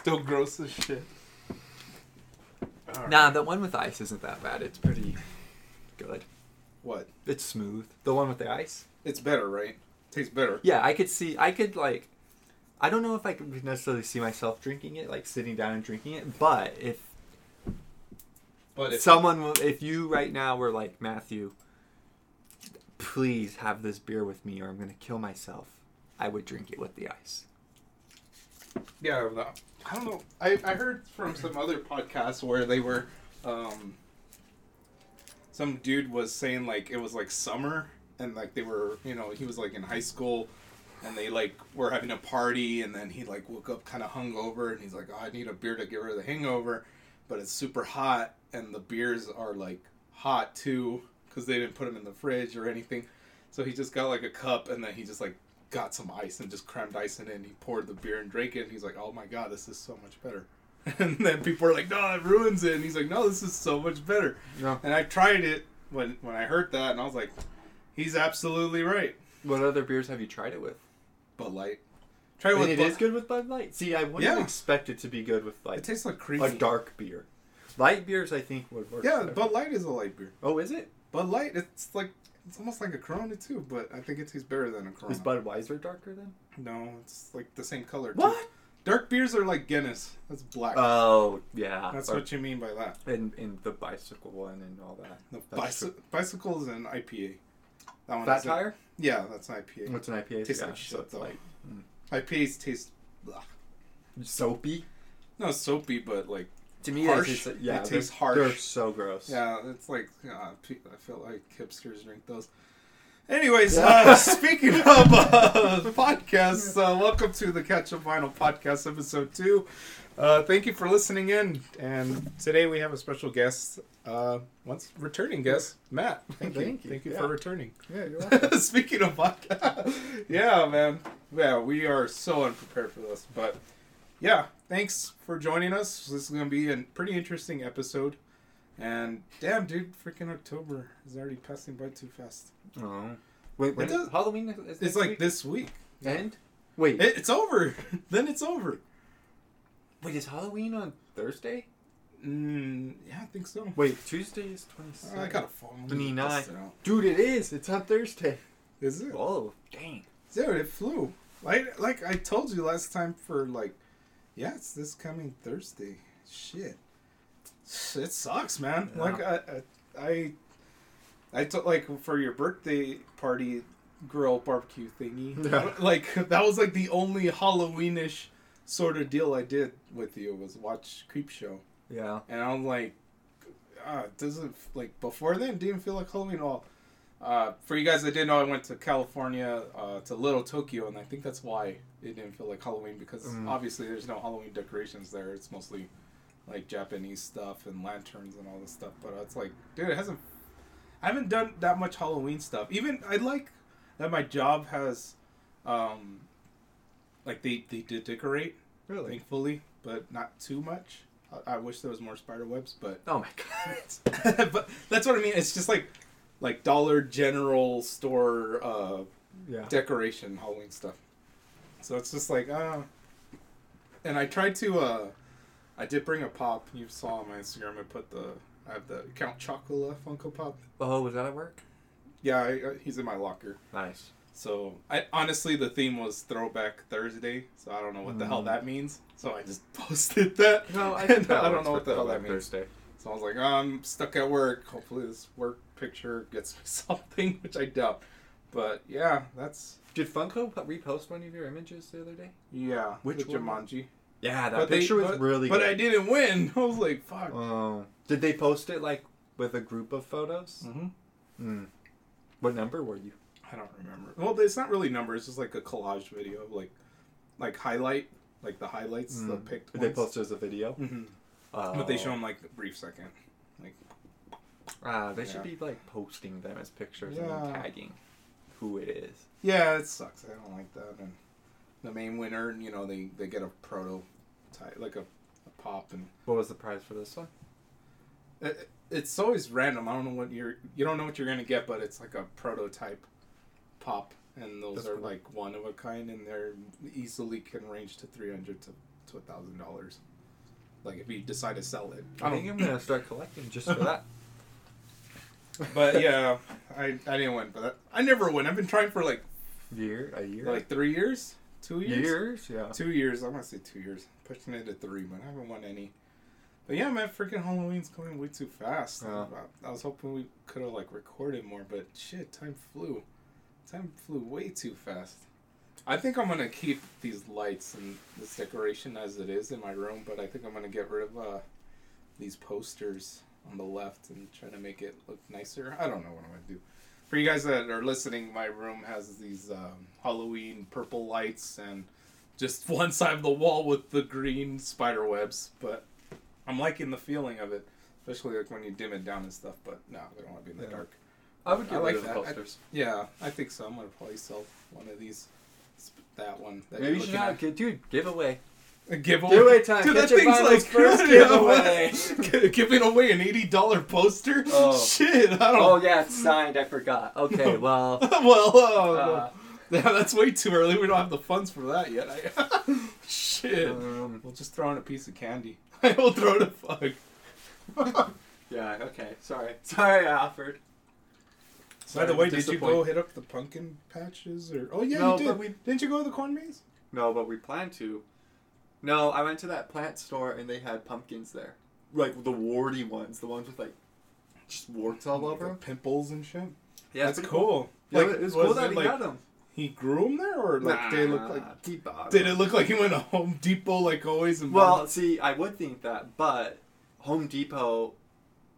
Still gross as shit. All Nah, right. the one with ice isn't that bad. It's pretty good. What? It's smooth. The one with the ice. It's better, right? Tastes better. Yeah, I could see. I could like. I don't know if I could necessarily see myself drinking it, like sitting down and drinking it. But if But if someone, will- if you right now were like Matthew, please have this beer with me, or I'm gonna kill myself. I would drink it with the ice. Yeah, the- I don't know. I, I heard from some other podcasts where they were, um, some dude was saying like it was like summer and like they were, you know, he was like in high school and they like were having a party and then he like woke up kind of hungover and he's like, oh, I need a beer to get rid of the hangover, but it's super hot and the beers are like hot too because they didn't put them in the fridge or anything. So he just got like a cup and then he just like got some ice and just crammed ice in it and he poured the beer and drank it and he's like, oh my god, this is so much better. And then people are like, no, it ruins it. And he's like, no, this is so much better. No. And I tried it when when I heard that and I was like, he's absolutely right. What other beers have you tried it with? Bud Light. Try it And with it Bud- is good with Bud Light. See, I wouldn't Yeah. expect it to be good with It tastes like creamy. a dark beer. Light beers, I think, would work. Yeah, better. Bud Light is a light beer. oh, is it? Bud Light, it's like it's almost like a Corona too, but I think it tastes better than a Corona. Is Budweiser darker then? no, it's like the same color. too. What? Dark beers are like Guinness. That's black. Oh, yeah. That's Or- what you mean by that. and, and the bicycle one and all that. The bicy- bicycles and IPA. That one Fat is a- Yeah, that's an IPA. What's an IPA? Tastes yeah, like so shit, it's though. like mm. IPAs taste ugh. soapy. not soapy, but like To me, Harsh? It tastes, yeah, It tastes harsh. They're so gross. yeah, it's like uh, I feel like hipsters drink those. Anyways, Yeah. uh, speaking of uh, podcasts, uh, welcome to the Catch Up Vinyl podcast, episode two. Uh, thank you for listening in, and today we have a special guest, uh, once returning guest, Matt. Thank you, Thank you. thank you Yeah. for returning. Yeah, you're welcome. Speaking of podcast, yeah, man, yeah, we are so unprepared for this, but yeah, thanks for joining us. This is gonna be a pretty interesting episode, and damn, dude, freaking October is already passing by too fast. oh. Wait, when does- Halloween is It's next like week? this week. And? Wait, It, it's over. then it's over. wait, is Halloween on Thursday? Mm, yeah, I think so. Wait, Tuesday is 27. I got a phone. 29. It. Dude, it is. It's on Thursday. Is it? Oh, dang. Dude, it flew. Like, like I told you last time for like, yeah, it's this coming Thursday. Shit, it sucks, man. Yeah. Like I, I, I, I took like for your birthday party grill barbecue thingy. Yeah. Like that was like the only Halloweenish sort of deal I did with you was watch Creepshow, Yeah. and I'm like, it doesn't like before then didn't feel like Halloween at all. Uh, for you guys that didn't know, I went to California uh, to Little Tokyo, and I think that's why it didn't feel like Halloween because Mm. obviously there's no Halloween decorations there. It's mostly like Japanese stuff and lanterns and all this stuff. But it's like, dude, it hasn't. I haven't done that much Halloween stuff. Even I like that my job has, um, like they they did decorate Really? thankfully, but not too much. I, I wish there was more spider webs, but Oh my god. but that's what I mean. It's just like like Dollar General store uh, Yeah. decoration Halloween stuff. So it's just like uh and I tried to uh I did bring a pop. You saw on my Instagram I put the I have the Count Chocula Funko Pop. Oh, was that at work? Yeah, I, I, he's in my locker. Nice. So I honestly the theme was Throwback Thursday, so I don't know what the hell Mm. that means. So I just posted that. No, I, that I don't know what the hell that means. Thursday. So I was like, I'm stuck at work. Hopefully this work picture gets me something, which I doubt. But yeah, that's Did Funko repost one of your images the other day? yeah. Which the one? Jumanji. Yeah, that But they- picture was but- really But good. I didn't win. I was like, fuck. Oh. Did they post it like with a group of photos? Mm-hmm. Mm. What number were you? I don't remember. Well, it's not really numbers. It's just like a collage video, of like, like highlight, like the highlights, the Mm. picked Did they post as a video? Mm-hmm. Oh. But they show them like a brief second. Like, Ah, they should be like posting them as pictures and then tagging who it is. yeah, it sucks. I don't like that. And the main winner, you know, they they get a prototype, like a, a pop, and What was the prize for this one? It, it's always random. I don't know what you're. You don't know what you're gonna get, but it's like a prototype pop, and those That's are cool. like one of a kind, and they're easily can range to three hundred to to a thousand dollars. Like if you decide to sell it. I think I'm gonna start collecting just for that. But yeah, I I didn't win. But I never win. I've been trying for like Year, a year, like three years, two years, years, yeah. two years. I'm gonna say two years. Pushing it to three, but I haven't won any. But yeah, man, freaking Halloween's going way too fast. Yeah. I, I was hoping we could have like recorded more, but shit, time flew. Time flew way too fast. I think I'm gonna keep these lights and this decoration as it is in my room, but I think I'm gonna get rid of uh, these posters on the left and try to make it look nicer. I don't know what I'm gonna do. For you guys that are listening, my room has these um, Halloween purple lights and just one side of the wall with the green spider webs. But I'm liking the feeling of it, especially like when you dim it down and stuff. But no, I don't want to be in the Yeah. dark. I would I get like of the that. I- Yeah, I think so. I'm gonna probably sell one of these. That one. That Maybe you should have, gi- dude, giveaway. A giveaway. Giveaway time. Dude, Get that thing's like first yeah, giveaway. giving away an eighty dollar poster. Oh. Shit, I don't. Oh yeah, it's signed. I forgot. Okay, well, well, uh, uh, yeah, that's way too early. We don't have the funds for that yet. I, shit. um, We'll just throw in a piece of candy. I will throw in a fuck. yeah. Okay. Sorry. Sorry, I offered. By the way, did you disappoint- go hit up the pumpkin patches or? Oh yeah, No, you did. but we- Didn't you go to the corn maze? No, but we plan to. No, I went to that plant store and they had pumpkins there, like the warty ones, the ones with like just warts all over them. pimples and shit. Yeah, that's cool. Yeah, Like, it was was cool that it he like got them. he grew them there, or like they look like? bought Did it look like he went to Home Depot like always? And Well, see, I would think that, but Home Depot,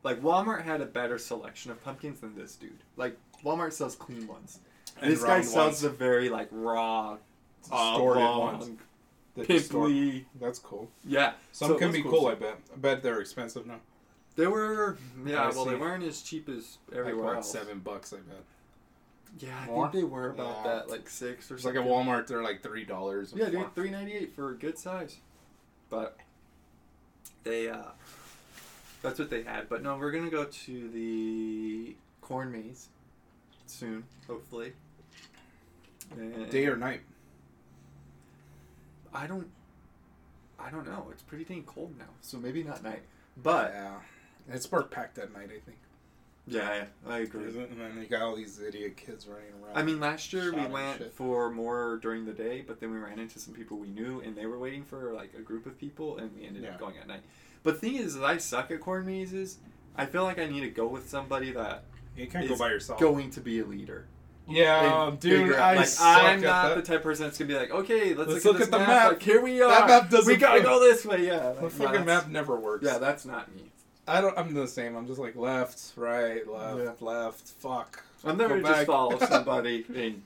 like Walmart had a better selection of pumpkins than this dude. Like Walmart sells clean ones. And this guy round sells ones. the very like raw, Distorted oblong, uh, ones. The distort- pimply. That's cool. Yeah, Some So can be cool. cool. I bet. I bet they're expensive now. They were, yeah, I well, they weren't as cheap as everywhere what, else. seven bucks. I bet. Yeah, I More? think they were about Yeah. that, like six or It's like something. at Walmart, they're like three dollars. Yeah, dude, three ninety eight for a good size. But they, uh, that's what they had. But no, we're gonna go to the corn maze soon, hopefully. And Day or night? I don't, I don't know. It's pretty dang cold now, so maybe not night. But yeah, it's more packed at night. I think. yeah, yeah I agree. And then you got all these idiot kids running around. I mean, last year we went shit. for more during the day, but then we ran into some people we knew, and they were waiting for like a group of people, and we ended Yeah. up going at night. But the thing is, is I suck at corn mazes. I feel like I need to go with somebody that you can't is go by yourself. going to be a leader. Yeah, And dude, I like I'm not that. the type of person that's gonna be like, okay, let's, Let's look, look at, at the map. Like, here we are. That map doesn't we gotta fit. go this way. Yeah, The like, freaking that's- map never works. Yeah, that's not me. I don't. I'm the same. I'm just like left, right, left, Yeah. left. Fuck. I'm never Go just back. follow somebody and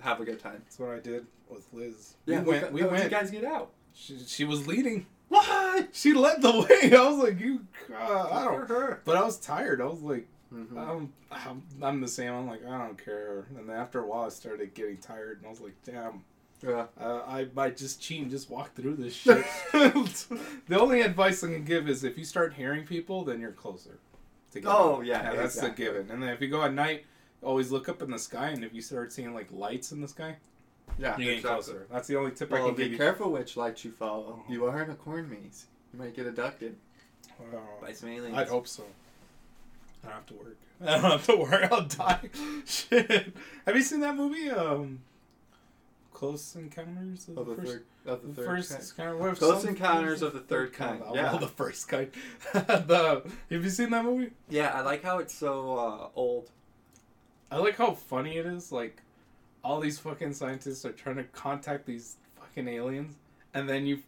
have a good time. That's what I did with Liz. Yeah, we went. We went. You guys get out. She, she was leading. What? She led the way. I was like, you. Uh, I don't. Her. But I was tired. I was like, Mhm. I'm, I'm, I'm the same. I'm like, I don't care. And then after a while, I started getting tired, and I was like, damn. Yeah. Uh, I might just cheat and just walk through this shit. the only advice I can give is if you start hearing people, then you're closer. To get Oh, out. yeah, that's exactly. the given. And then if you go at night, always look up in the sky, and if you start seeing like lights in the sky, Yeah. you're getting closer. That's the only tip I can give you. Be careful which light you follow. You are in a corn maze. You might get abducted Wow. by some aliens. I'd hope so. I don't have to work. I don't have to work. I'll die. Shit. Have you seen that movie? Um, Close Encounters of, Of the the First. third, of the The third first kind. encounter. what Close Encounters of the Third Kind, Oh, yeah. well, the first kind. the have you seen that movie? Yeah, I like how it's so uh, old. I like how funny it is. Like, all these fucking scientists are trying to contact these fucking aliens, and then you,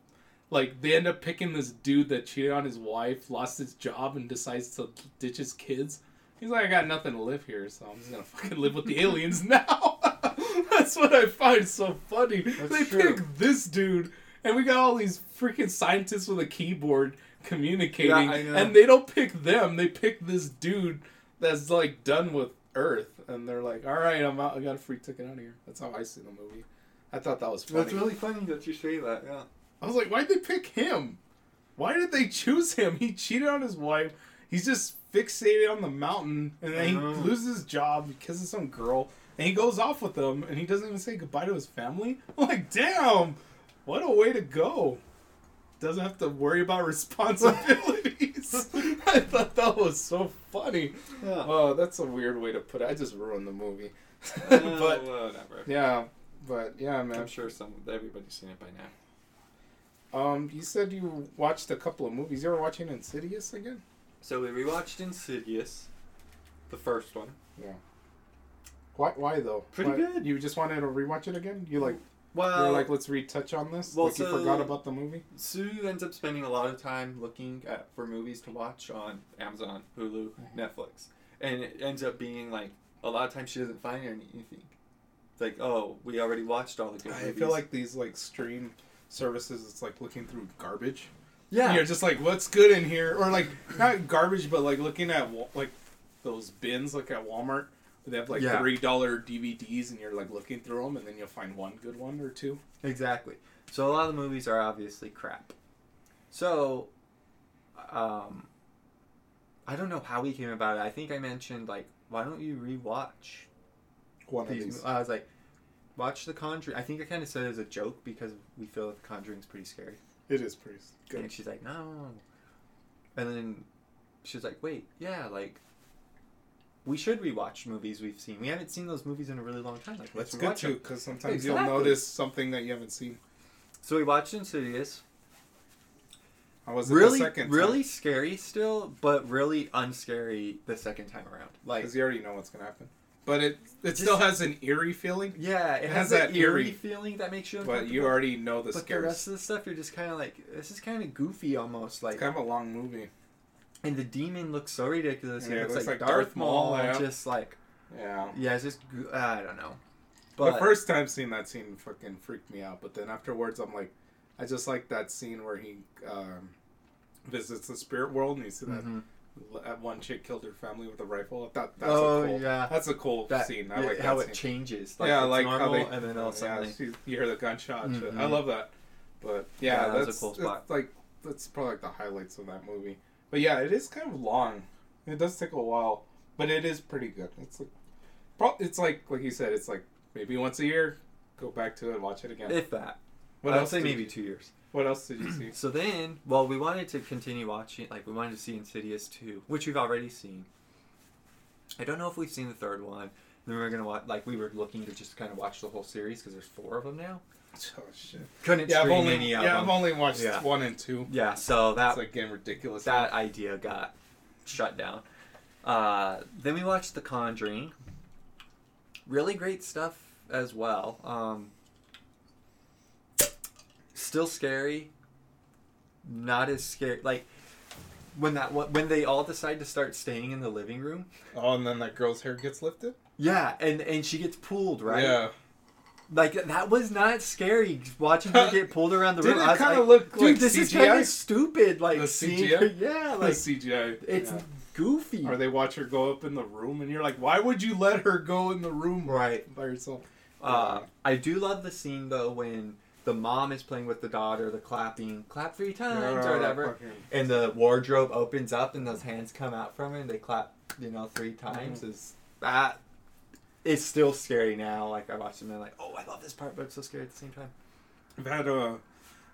like, they end up picking this dude that cheated on his wife, lost his job, and decides to ditch his kids. He's like, I got nothing to live here, so I'm just gonna fucking live with the aliens now. That's what I find so funny. That's they true. pick this dude, and we got all these freaking scientists with a keyboard communicating, Yeah, and they don't pick them. They pick this dude that's like done with Earth, and they're like, "All right, I'm out. I got a free ticket out of here." That's how I see the movie. I thought that was funny. That's really funny that you say that. Yeah. I was like, "Why'd they pick him? Why did they choose him? He cheated on his wife. He's just fixated on the mountain, and then he loses his job because of some girl, and he goes off with them, and he doesn't even say goodbye to his family. I'm like, damn, what a way to go." doesn't have to worry about responsibilities. I thought that was so funny. Yeah. Oh, that's a weird way to put it. I just ruined the movie. Uh, but whatever. yeah, but yeah, man. I'm sure some everybody's seen it by now. Um, you said you watched a couple of movies. You were watching Insidious again? So we rewatched Insidious, the first one. Yeah. Why? Why though? Pretty Why- good. You just wanted to rewatch it again? You like? Well, you're like, let's retouch on this. well, like you forgot about the movie. Sue ends up spending a lot of time looking at for movies to watch on Amazon, Hulu, Mhm. Netflix, and it ends up being like a lot of times she doesn't find anything. It's like, oh, we already watched all the good I movies. feel like these like stream services. It's like looking through garbage. yeah, You're just like, what's good in here, or like not garbage, but like looking at like those bins, like at Walmart. Where they have like Yeah. three dollar DVDs, and you're like looking through them, and then you'll find one good one or two. Exactly. So a lot of the movies are obviously crap. So, um, I don't know how we came about it. I think I mentioned like, why don't you rewatch One of these? these. I was like, watch The Conjuring. I think I kind of said it as a joke because we feel that The Conjuring's pretty scary. It is pretty good. And she's like, no. And then she's like, wait, yeah, like. We should rewatch movies we've seen. We haven't seen those movies in a really long time. Like, let's It's good watch too, because sometimes Exactly. you'll notice something that you haven't seen. So we watched Insidious. I was really, the second really scary still, but really unscary the second time around. Like, because you already know what's gonna happen. But it it Just- still has an eerie feeling, yeah, it, It has, has that that eerie, eerie- feeling that makes you but you already know the But the rest of the stuff, you're just kind of like, this is kind of goofy almost. Like, it's kind of a long movie. and the demon looks so ridiculous. Yeah, it it looks, looks like, like Darth Darth Maul, Maul, and yeah. just like, Yeah. yeah, it's just, goo- I don't know. But the first time seeing that scene fucking freaked me out, but then afterwards I'm like, I just like that scene where he um, visits the spirit world and you see that Mhm. That one chick killed her family with a rifle. Thought that's oh a cool. yeah, That's a cool that scene. I yeah, like how that it scene. changes. yeah, it's like how they and then all of a yeah, you hear the gunshot. shit. I love that. But yeah, Yeah, that was a that's, cool spot. that's like that's probably like the highlights of that movie. But yeah, it is kind of long. It does take a while, but it is pretty good. It's like, pro- it's like like you said, it's like maybe once a year, go back to it, and watch it again. if that. what I'd else? say maybe You, two years. What else did you see? So then, well, we wanted to continue watching, like, we wanted to see Insidious 2, which we've already seen. I don't know if we've seen the third one. Then we were going to watch, like, we were looking to just kind of watch the whole series because there's four of them now. oh shit! Couldn't Yeah, I've stream only any of yeah them. I've only watched Yeah. one and two. yeah, so that, It's like getting ridiculous. that idea got shut down. Uh, then we watched The Conjuring. Really great stuff as well. Um, still scary. Not as scary. Like when that when they all decide to start staying in the living room. Oh, and then that girl's hair gets lifted. Yeah, and and she gets pulled right. Yeah. Like that was not scary. Watching her get pulled around the room. Didn't I it was kind like, of look Dude, like this is CGI? kind of stupid. Like The CGI? yeah, the like CGI. it's Yeah. goofy. Or they watch her go up in the room, and you're like, why would you let her go in the room Right. by herself? Uh, I do love the scene though when the mom is playing with the daughter, the clapping, clap three times or whatever, and the wardrobe opens up and those hands come out from it and they clap, you know, three times. Mm-hmm. Is that? It's still scary now. Like I watched it and I'm like, oh, I love this part, but it's so scary at the same time. I've had a.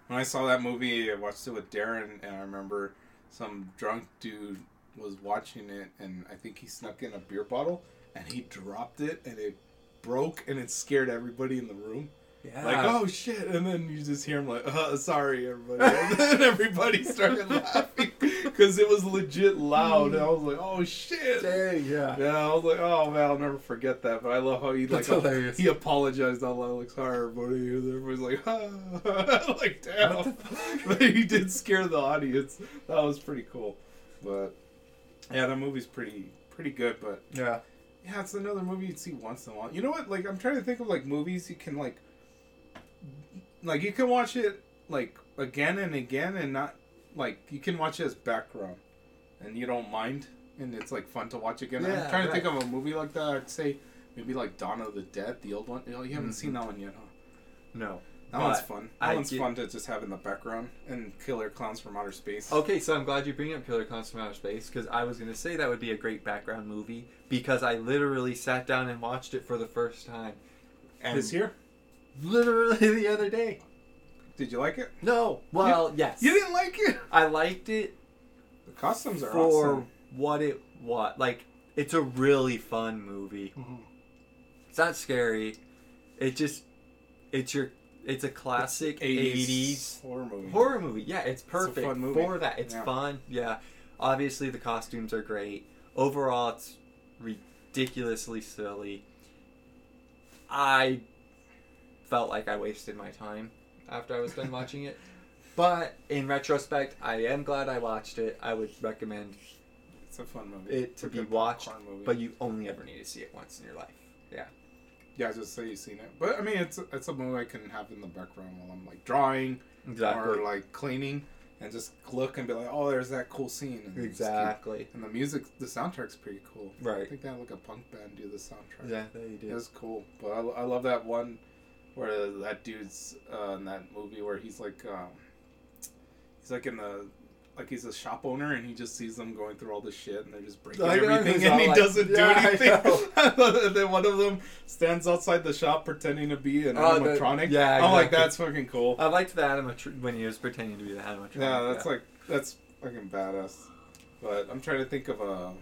When I saw that movie, I watched it with Darren, and I remember some drunk dude was watching it, and I think he snuck in a beer bottle, and he dropped it, and it broke, and it scared everybody in the room. Yeah. Like, oh shit! And then you just hear him like, uh, "Sorry, everybody," and then everybody started laughing because it was legit loud. And I was like, "Oh shit!" Dang, yeah. Yeah, I was like, "Oh man, I'll never forget that." But I love how he like That's hilarious. he apologized out loud, like, "Sorry, everybody," and everybody's like, ah. "Like, damn!" What the fuck? but he did scare the audience. That was pretty cool. But yeah, that movie's pretty pretty good. But Yeah. yeah, it's another movie you'd see once in a while. You know what? Like, I'm trying to think of like movies you can like, like you can watch it like again and again, and not like you can watch it as background, and you don't mind, and it's like fun to watch again. Yeah, I'm trying to think of a movie like that. I'd say maybe like Dawn of the Dead, the old one. You, know, you haven't Mhm. seen that one yet, huh? No. That one's fun. That I one's fun to just have in the background, and Killer Clowns from Outer Space. Okay, so I'm glad you bring up Killer Clowns from Outer Space because I was gonna say that would be a great background movie because I literally sat down and watched it for the first time. And this year. Literally the other day. Did you like it? No. Well, yes. You didn't like it. I liked it The costumes are for awesome. what it what like. It's a really fun movie. Mhm. It's not scary. It just it's your it's a classic 80s, horror movie. horror movie. Yeah, it's perfect fun movie. for that. It's Yeah. fun. Yeah. Obviously the costumes are great. Overall it's ridiculously silly. I felt like I wasted my time after I was done watching it. But in retrospect, I am glad I watched it. I would recommend It's a fun movie. it to be watched, but you only ever need to see it once in your life. yeah, Yeah, just say you've seen it. But I mean, it's it's a movie I can have in the background while I'm like drawing or like cleaning, and just look and be like, oh, there's that cool scene. And just keep- Exactly. And the music, the soundtrack's pretty cool. Right. I think they had like a punk band do the soundtrack. Yeah, they do. It was cool, but I, I love that one where that dude's uh, in that movie where he's like, um, he's like in the, like he's a shop owner and he just sees them going through all this shit and they're just breaking I everything and he like- doesn't Yeah, do anything. and then one of them stands outside the shop pretending to be an Oh, the- animatronic. yeah, I'm like, that's fucking cool. I liked the animatr when he was pretending to be the animatronic. Yeah, that's like that's fucking badass. But I'm trying to think of a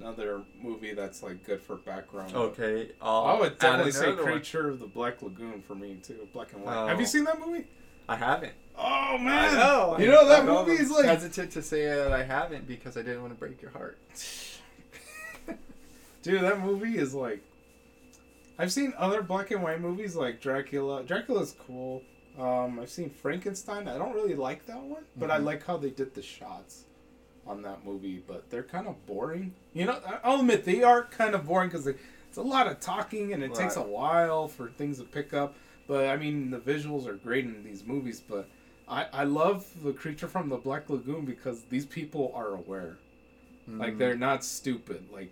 another movie that's like good for background. okay. I'll I would definitely say another one. Creature of the Black Lagoon for me too, black and white. Oh. Have you seen that movie? I haven't. Oh man, I know. You know that I movie is like, hesitant to say that I haven't because I didn't want to break your heart. dude, that movie is like. I've seen other black and white movies like Dracula. Dracula's cool. Um, I've seen Frankenstein. I don't really like that one, but I Mhm. like how they did the shots on that movie. But they're kind of boring. You know, I'll admit they are kind of boring because it's a lot of talking and it takes a while for things to pick up. But I mean, the visuals are great in these movies. But I, I love the creature from the Black Lagoon because these people are aware. Like Mm. they're not stupid. Like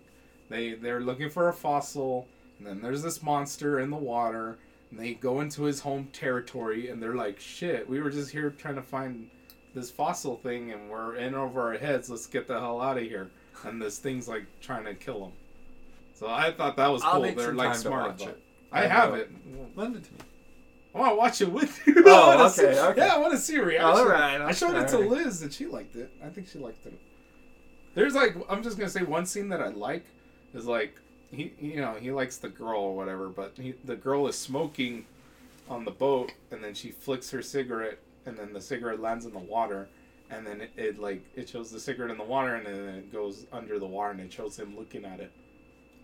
they they're looking for a fossil, and then there's this monster in the water, and they go into his home territory, and they're like, "Shit, we were just here trying to find this fossil thing, and we're in over our heads. Let's get the hell out of here." And this thing's like trying to kill them. So I thought that was I'll cool. make They're some like time to smart watch about it. it. I I have it. Lend it to me. I want to watch it with you. Oh, wanna see- okay, okay. Yeah, I want to see your reaction. All right, I showed it to all right. Liz and she liked it. I think she liked it. There's like I'm just gonna say one scene that I like is like he you know he likes the girl or whatever, but he, the girl is smoking on the boat and then she flicks her cigarette and then the cigarette lands in the water and then it, it like it shows the cigarette in the water and then it goes under the water and it shows him looking at it.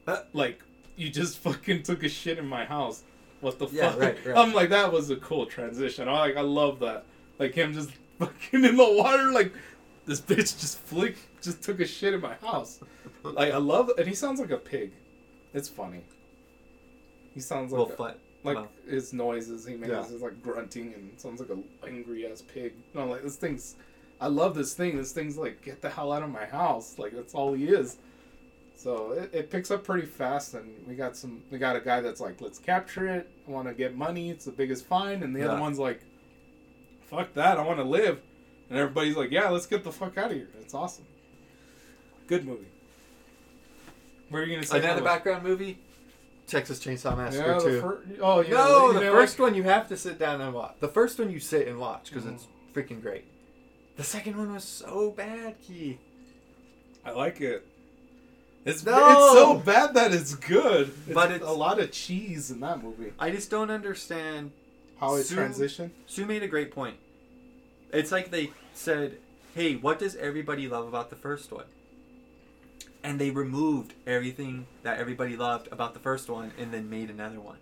Uh. like you just fucking took a shit in my house. What the Yeah, fuck? right, right. I'm like that was a cool transition. I like I love that. Like him just fucking in the water like this bitch just flick just took a shit in my house. Like I love and he sounds like a pig. It's funny. He sounds like Well, a- fun. Like Wow. his noises he makes Yeah. is like grunting and sounds like a angry ass pig. No, like this thing's I love this thing. This thing's like get the hell out of my house. Like that's all he is. So it, it picks up pretty fast and we got some we got a guy that's like, let's capture it. I wanna get money, it's the biggest find and the Yeah. other one's like, Fuck that, I wanna live. And everybody's like, Yeah, let's get the fuck out of here. It's awesome. Good movie. What are you gonna say? Another background movie. Texas Chainsaw Massacre Yeah, the 2. fir- oh yeah. no, you the know, first one you have to sit down and watch. The first one you sit and watch because Mhm. it's freaking great. The second one was so bad, Keith. I like it. It's No! it's so bad that it's good. It's But it's- a lot of cheese in that movie. I just don't understand. How it Sue- transitioned. Sue made a great point. It's like they said, "Hey, what does everybody love about the first one?" And they removed everything that everybody loved about the first one and then made another one.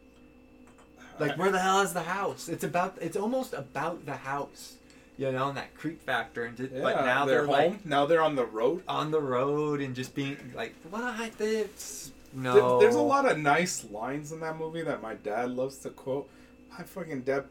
Like, where the hell is the house? It's about. It's almost about the house, you know, and that creep factor. And just, Yeah, but now they're, they're, home. like now they're on the road. on the road and just being like, what? It's no. There's a lot of nice lines in that movie that my dad loves to quote. My fucking dad,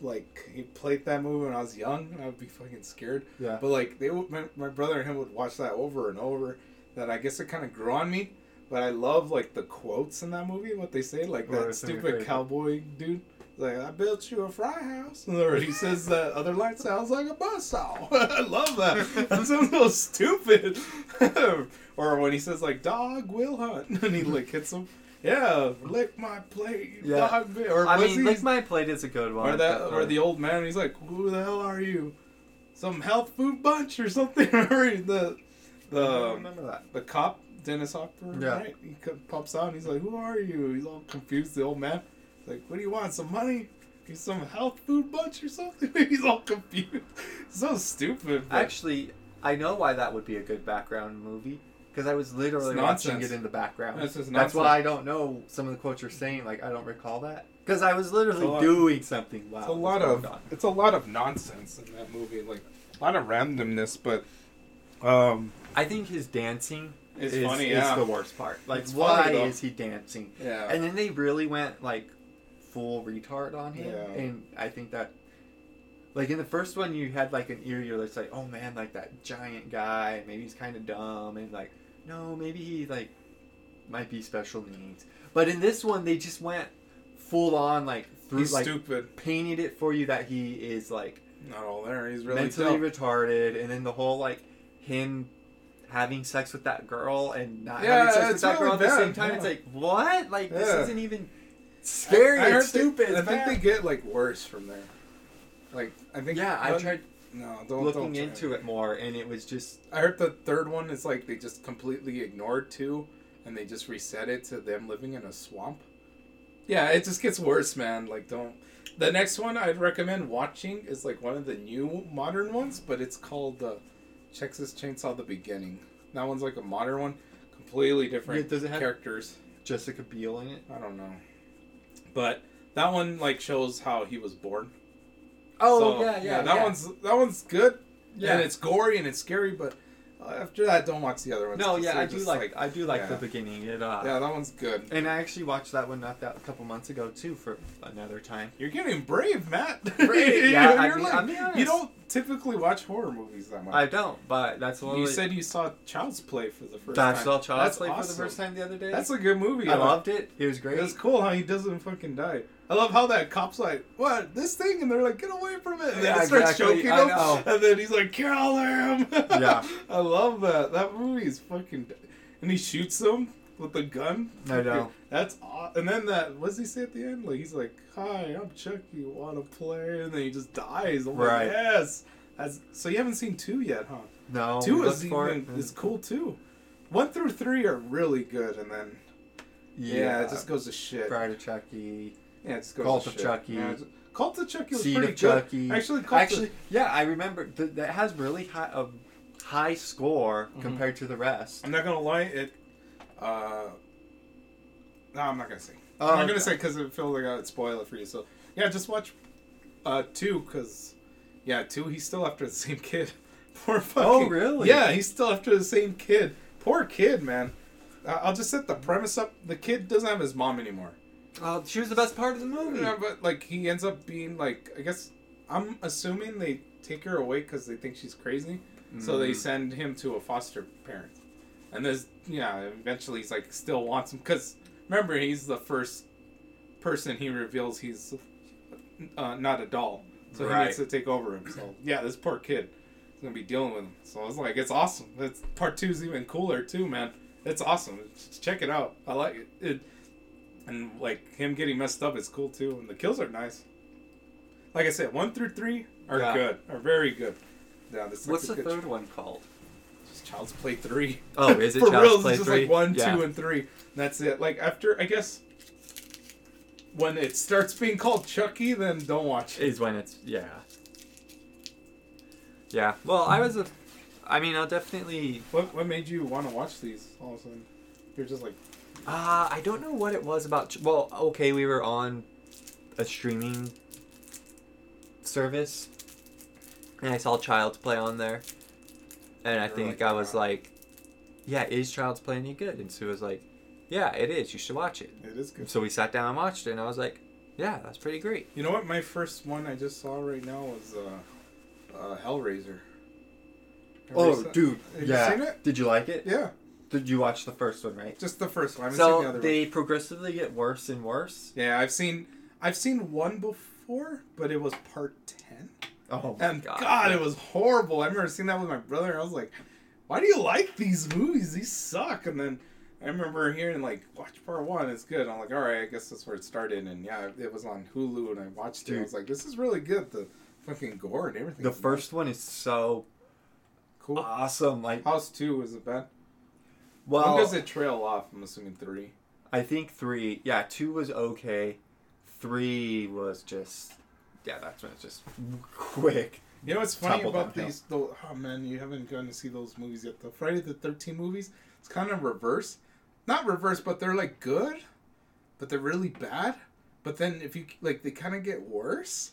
like, he played that movie when I was young, and I would be fucking scared. Yeah. But like, they would, my, my brother and him would watch that over and over. That I guess it kind of grew on me. But I love like the quotes in that movie. What they say, like that stupid cowboy dude. Like I built you a fry house, or he says that other line sounds like a buzzsaw. I love that. That sounds so stupid. or when he says like dog will hunt, and he like hits him. yeah, lick my plate, Yeah. dog. Or I mean, Lick My Plate is a good one. or that, or the old man. He's like, "Who the hell are you? Some health food bunch or something?" or the the remember that. the cop Dennis Hopper, Yeah. right? He pops out and he's like, "Who are you?" He's all confused. The old man, he's like, "What do you want? Some money? You some health food bunch or something?" he's all confused. so stupid. but- Actually, I know why that would be a good background movie. Because I was literally It's watching it in the background. That's why. I don't know some of the quotes you're saying. Like, I don't recall that. Because I was literally lot- doing something Wow, it's a lot of on. it's a lot of nonsense in that movie. Like a lot of randomness, but um, I think his dancing It's is, funny, is the worst part. Like, It's why funny, is he dancing? yeah. And then they really went like full retard on him, Yeah. and I think that, like in the first one, you had like an ear. You're just like, oh man, like that giant guy. Maybe he's kind of dumb, and like, no, maybe he like might be special needs. But in this one, they just went full on like through He's like stupid. painted it for you that he is like Not all there. He's really mentally dumb. retarded, and then the whole like him having sex with that girl and not Yeah, having sex with that girl really at the same time. yeah. It's like what? Like this isn't even scary. I, I it's stupid. They, I think they get like worse from there. Like I think. yeah, I tried No, don't. looking don't into it more, and it was just I heard the third one is like they just completely ignored two, and they just reset it to them living in a swamp. Yeah, it just gets worse, man. Like, don't. The next one I'd recommend watching is like one of the new modern ones, but it's called uh, Texas Chainsaw: The Beginning. That one's like a modern one, completely different Yeah, does it have- characters. Jessica Biel in it. I don't know, but that one like shows how he was born. Oh So, yeah, yeah, That yeah. one's that one's good. Yeah. and it's gory and it's scary, but after that, don't watch the other ones. No, yeah, I do just, like, I do like yeah. the beginning. It uh, Yeah, that one's good. and I actually watched that one not that a couple months ago too for another time. You're getting brave, Matt. Brave, yeah, I You're mean- like- I'm being honest. you don't typically watch horror movies that much. I don't, but that's one. you of the- said you saw Child's Play for the first I time. saw Child's That's Play for the first time the other day. That's a good movie. I huh? loved it. It was great. It was cool how he doesn't fucking die. I love how that cop's like, "What this thing?" and they're like, "Get away from it!" And then Yeah, it starts exactly. choking him, know. and then he's like, "Kill him!" Yeah. I love that. That movie is fucking, and he shoots him with the gun. I know. That's aw- and then that. What does he say at the end? Like he's like, "Hi, I'm Chucky. Want to play?" And then he just dies. I'm Right. like, "Yes." That's, so you haven't seen two yet, huh? no, two is even it. is cool too. One through three are really good, and then yeah, it just goes to shit. Bride of Chucky, Yeah, it just goes Cult of shit. Chucky. Yeah, it's- Cult of Chucky was Seed pretty of good. Chucky. Actually, Cult Actually, of, yeah, I remember th- that has really high a high score Mhm. compared to the rest. I'm not gonna lie, it. Uh, no, I'm not gonna say. Oh, I'm not gonna say because it feels like I'd spoil it for you. So yeah, just watch uh two because yeah, two he's still after the same kid. Poor fucking. Oh, really? Yeah, he's still after the same kid. Poor kid, man. I'll just set the premise up. The kid doesn't have his mom anymore. Oh, she was the best part of the movie. Yeah, but like he ends up being like I guess I'm assuming they take her away because they think she's crazy, so they Mm. send him to a foster parent, and this yeah eventually he's like still wants him because remember he's the first person he reveals he's uh, not a doll, so he Right. needs to take over him. So yeah, this poor kid is gonna be dealing with him. So I was like, it's awesome. It's part two's even cooler too, man. It's awesome. Just check it out. I like it. it and like him getting messed up is cool too, and the kills are nice. Like I said, one through three are Yeah. good, are very good. Yeah, this is What's the a good third one called? Just Child's Play three. Oh, is it For Child's real, Play it's just 3? like one, Yeah. two, and three. And that's it. Like after, I guess, when it starts being called Chucky, then don't watch it. Is when it's yeah. Yeah. Well, I was a. I mean, I'll definitely. What What made you want to watch these all of a sudden? You're just like, Uh, I don't know what it was about. Ch- Well, okay, we were on a streaming service, and I saw Child's Play on there, and I You're think like, I was "Wow." like, "Yeah, is Child's Play any good?" And Sue was like, "Yeah, it is. You should watch it." it is good. So we sat down and watched it, and I was like, "Yeah, that's pretty great." You know what? My first one I just saw right now was uh, uh, Hellraiser. Have Oh, dude, Have you yeah. seen it? Did you like it? Yeah, Did you watch the first one, right? just the first one. I haven't seen the So other they one. progressively get worse and worse. Yeah, I've seen I've seen one before, but it was part ten. Oh my And god! God, it was horrible. I remember seeing that with my brother. and I was like, "Why do you like these movies? These suck." And then I remember hearing like watch part one, it's good. I'm like, all right, I guess that's where it started. And yeah, it was on Hulu, and I watched it. I was like, this is really good. The fucking gore and everything. The first one is so cool. awesome. Like, House two was it bad? Well, when does it trail off? I'm assuming three. I think three. Yeah, two was okay. Three was just. Yeah, that's when it's just quick. You know what's funny about downhill. these? Though, oh man, you haven't gone to see those movies yet. The Friday the Thirteenth movies, it's kind of reverse. Not reverse, but they're like good, but they're really bad. But then if you like, they kind of get worse.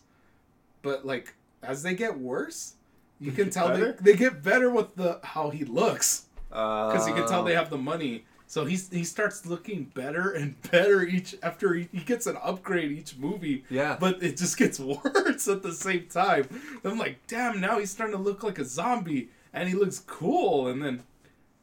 But like as they get worse, you can tell they, they get better with the how he looks Because you can tell they have the money. So he's he starts looking better and better each after he, he gets an upgrade each movie Yeah. but it just gets worse at the same time. I'm like, damn, now he's starting to look like a zombie, and he looks cool. And then,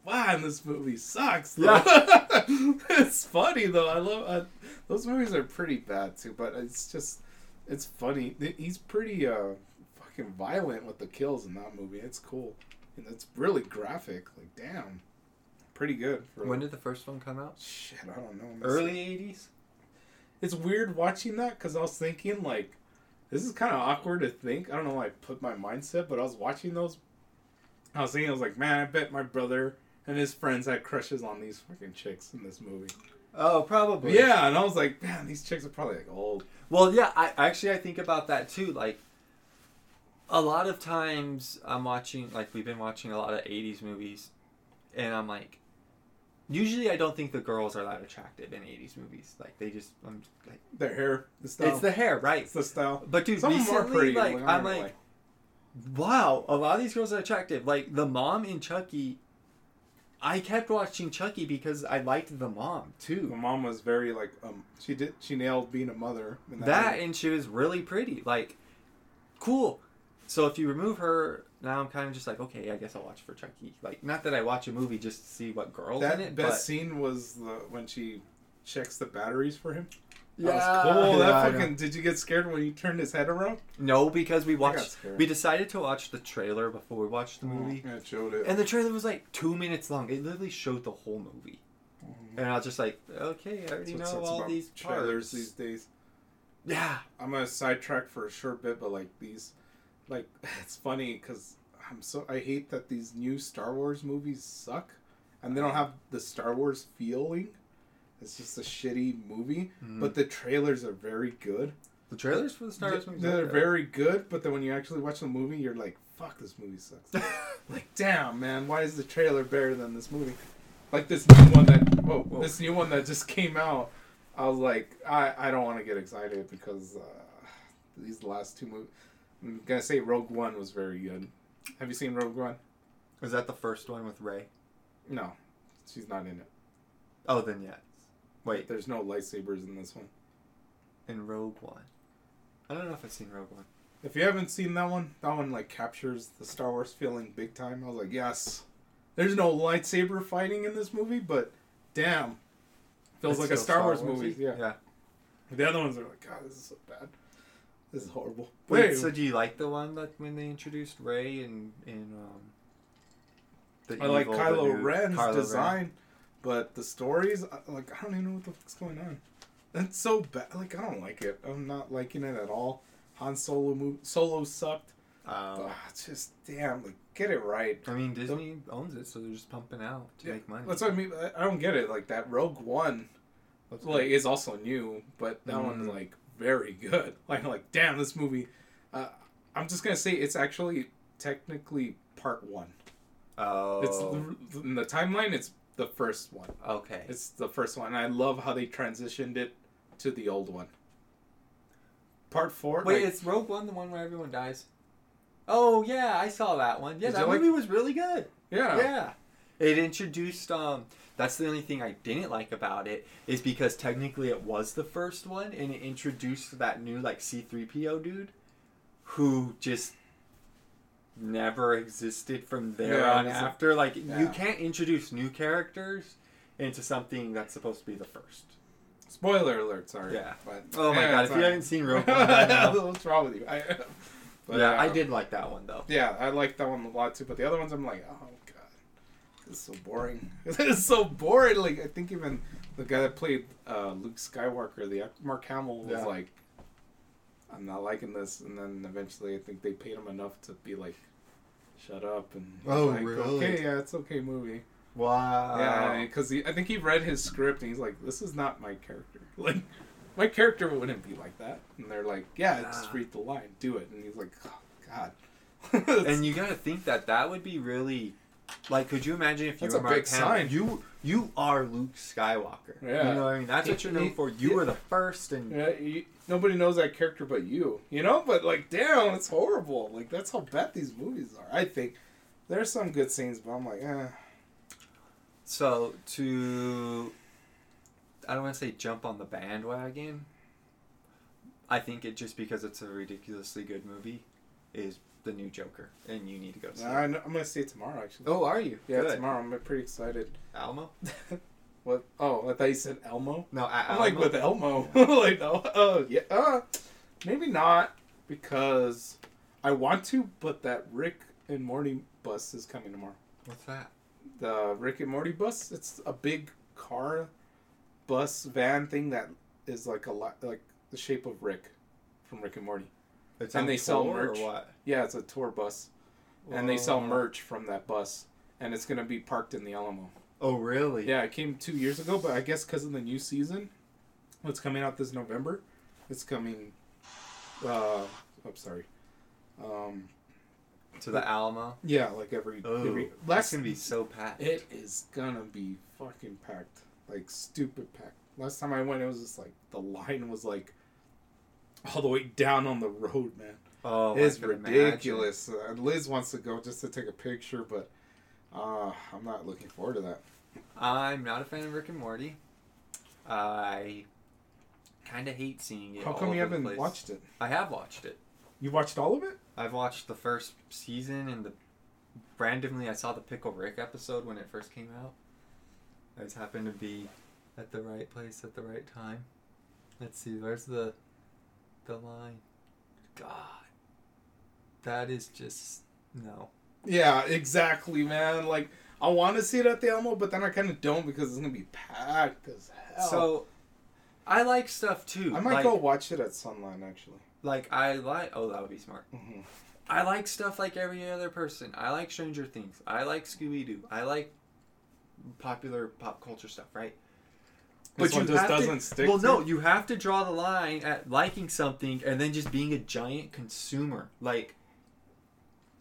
wow, and this movie sucks. though. it's funny though. I love uh, those movies are pretty bad too, but it's just it's funny. He's pretty uh fucking violent with the kills in that movie. It's cool, and it's really graphic. Like, damn, pretty good. For, when did the first one come out? shit? I don't know. Early 80s? it's weird watching that because I was thinking like, this is kind of awkward to think. I don't know why I put my mindset, but I was watching those. I was thinking, I was like, man, I bet my brother and his friends had crushes on these fucking chicks in this movie. Oh, probably. Yeah, and I was like, man, these chicks are probably like old. Well, yeah, I actually I think about that too. Like a lot of times I'm watching like we've been watching a lot of 80s movies and I'm like usually I don't think the girls are that attractive in 80s movies. Like they just I'm like Their hair, the style. it's the hair, right? it's the style. But dude, Some recently pretty. like like, I'm not like wow, a lot of these girls are attractive. Like the mom in Chucky I kept watching Chucky because I liked the mom too. The mom was very like, um, she did, she nailed being a mother. that movie. and she was really pretty like cool so if you remove her now i'm kind of just like okay i guess i'll watch for chucky like not that i watch a movie just to see what girls that in it best but scene was the when she checks the batteries for him. That yeah, was cool. yeah, that fucking. Did you get scared when he turned his head around? no because we watched we decided to watch the trailer before we watched the movie Yeah, it showed it. and the trailer was like two minutes long it literally showed the whole movie mm-hmm. and i was just like okay i already That's know all about these trailers parts these days. yeah I'm gonna sidetrack for a short bit, but like these, like it's funny because I'm so I hate that these new Star Wars movies suck, and they don't have the Star Wars feeling. It's just a shitty movie, Mhm. but the trailers are very good. the trailers for the Star Wars movies They're very good, but then when you actually watch the movie, you're like, "Fuck, this movie sucks." like, damn, man, why is the trailer better than this movie? Like this new one that whoa, Whoa. this new one that just came out. I was like, I, I don't want to get excited because uh, these last two movies. I'm gonna say Rogue One was very good. Have you seen Rogue One? was that the first one with Rey No, she's not in it. oh then yes wait There's no lightsabers in this one. in rogue one i don't know if i've seen rogue one If you haven't seen that one, that one like captures the Star Wars feeling big time. I was like, yes. There's no lightsaber fighting in this movie, but damn, feels It's like a still Star, Wars Warsy? movie. Yeah. yeah The other ones are like, God, this is so bad. This is horrible. Wait, Wait, so do you like the one that when they introduced Rey and in um the I like evil, the Kylo new- Ren's Kylo Ren? design, but the stories, I- like, I don't even know what the fuck's going on. That's so bad. Like, I don't like it. I'm not liking it at all. Han Solo movie, Solo sucked. Ah, it's just damn. Like, get it right. I mean, Disney owns it, so they're just pumping out to Yeah, make money. That's what I mean. I- I don't get it. Like that Rogue One, like is also new, but that one's Mm. like very good. Like like damn, this movie. Uh, I'm just gonna say it's actually technically part one. oh, It's the, in the timeline. It's the first one. okay. It's the first one. I love how they transitioned it to the old one. Part four. Wait, like, it's Rogue One, the one where everyone dies. Oh yeah, I saw that one. Yeah, that you like- movie was really good. yeah. Yeah. It introduced um that's the only thing I didn't like about it is because technically it was the first one and it introduced that new like C3PO dude who just never existed from there Yeah, on after like you can't introduce new characters into something that's supposed to be the first. Spoiler alert. Sorry. Yeah. But, Oh my yeah, god, if you haven't seen Rogue One. What's wrong with you? I, but, yeah, uh, I did like that one though. Yeah, I like that one a lot too. But the other ones, I'm like, oh. It's so boring. it's so boring. Like I think even the guy that played uh, Luke Skywalker, the Mark Hamill, was Yeah. like, "I'm not liking this," and then eventually I think they paid him enough to be like, "Shut up," and Oh, like, really? Okay, yeah, it's okay movie. Wow. Yeah, because I think he read his script and he's like, "This is not my character. Like, my character wouldn't be like that." And they're like, "Yeah, just read the line, do it." And he's like, "Oh God." and you gotta think that that would be really like could you imagine if you That's were a Mark big Hamill? sign. you you are Luke Skywalker Yeah. you know what I mean that's what you're known for you were the first and Yeah, you, nobody knows that character but you. You know, but like, damn, it's horrible. Like that's how bad these movies are. I think there's some good scenes, but I'm like, eh. so to I don't want to say jump on the bandwagon I think it just because it's a ridiculously good movie is the new Joker and you need to go see Nah, it. I'm gonna see it tomorrow. Actually. oh are you yeah, Good. tomorrow. I'm pretty excited. Alamo What? Oh, I thought you said Elmo. no I'm Alamo like with Elmo. like, oh, oh, yeah. Uh, maybe not because I want to, but that Rick and Morty bus is coming tomorrow. what's that The Rick and Morty bus. It's a big car, bus van thing that is like a lot like the shape of Rick from Rick and Morty. It's And they sell merch. what Yeah, it's a tour bus, and they sell merch from that bus, and it's gonna be parked in the Alamo. oh really Yeah, it came two years ago, but I guess because of the new season, what's coming out this November, it's coming. Uh, I'm sorry. Um, to the Alamo yeah, like every, oh every that's last gonna be so packed It is gonna be fucking packed, like stupid packed. Last time I went, it was just like the line was like all the way down on the road, man. Oh, it's I can imagine. ridiculous. Uh, Liz wants to go just to take a picture, but uh, I'm not looking forward to that. I'm not a fan of Rick and Morty. I kind of hate seeing it. How come you haven't watched it? I have watched it. You watched all of it? I've watched the first season and the randomly I saw the Pickle Rick episode when it first came out. I just happened to be at the right place at the right time. Let's see, where's the the line? God, that is just no. Yeah, exactly, man. Like I want to see it at the Elmo, but then I kind of don't because it's gonna be packed as hell. So I like stuff too. I might like, go watch it at Sunline actually. Like I like. Oh, that would be smart. hmm I like stuff like every other person. I like Stranger Things. I like Scooby Doo. I like popular pop culture stuff, right? This one just have to- doesn't stick Well, to no, it? you have to draw the line at liking something and then just being a giant consumer. Like,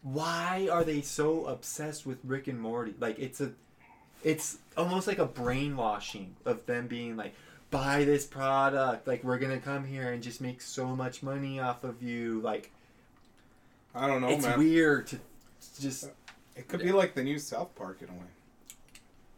why are they so obsessed with Rick and Morty? Like, it's a, it's almost like a brainwashing of them being like, buy this product. Like, we're gonna come here and just make so much money off of you. Like, I don't know, it's man. weird to just. It could be like the new South Park in a way.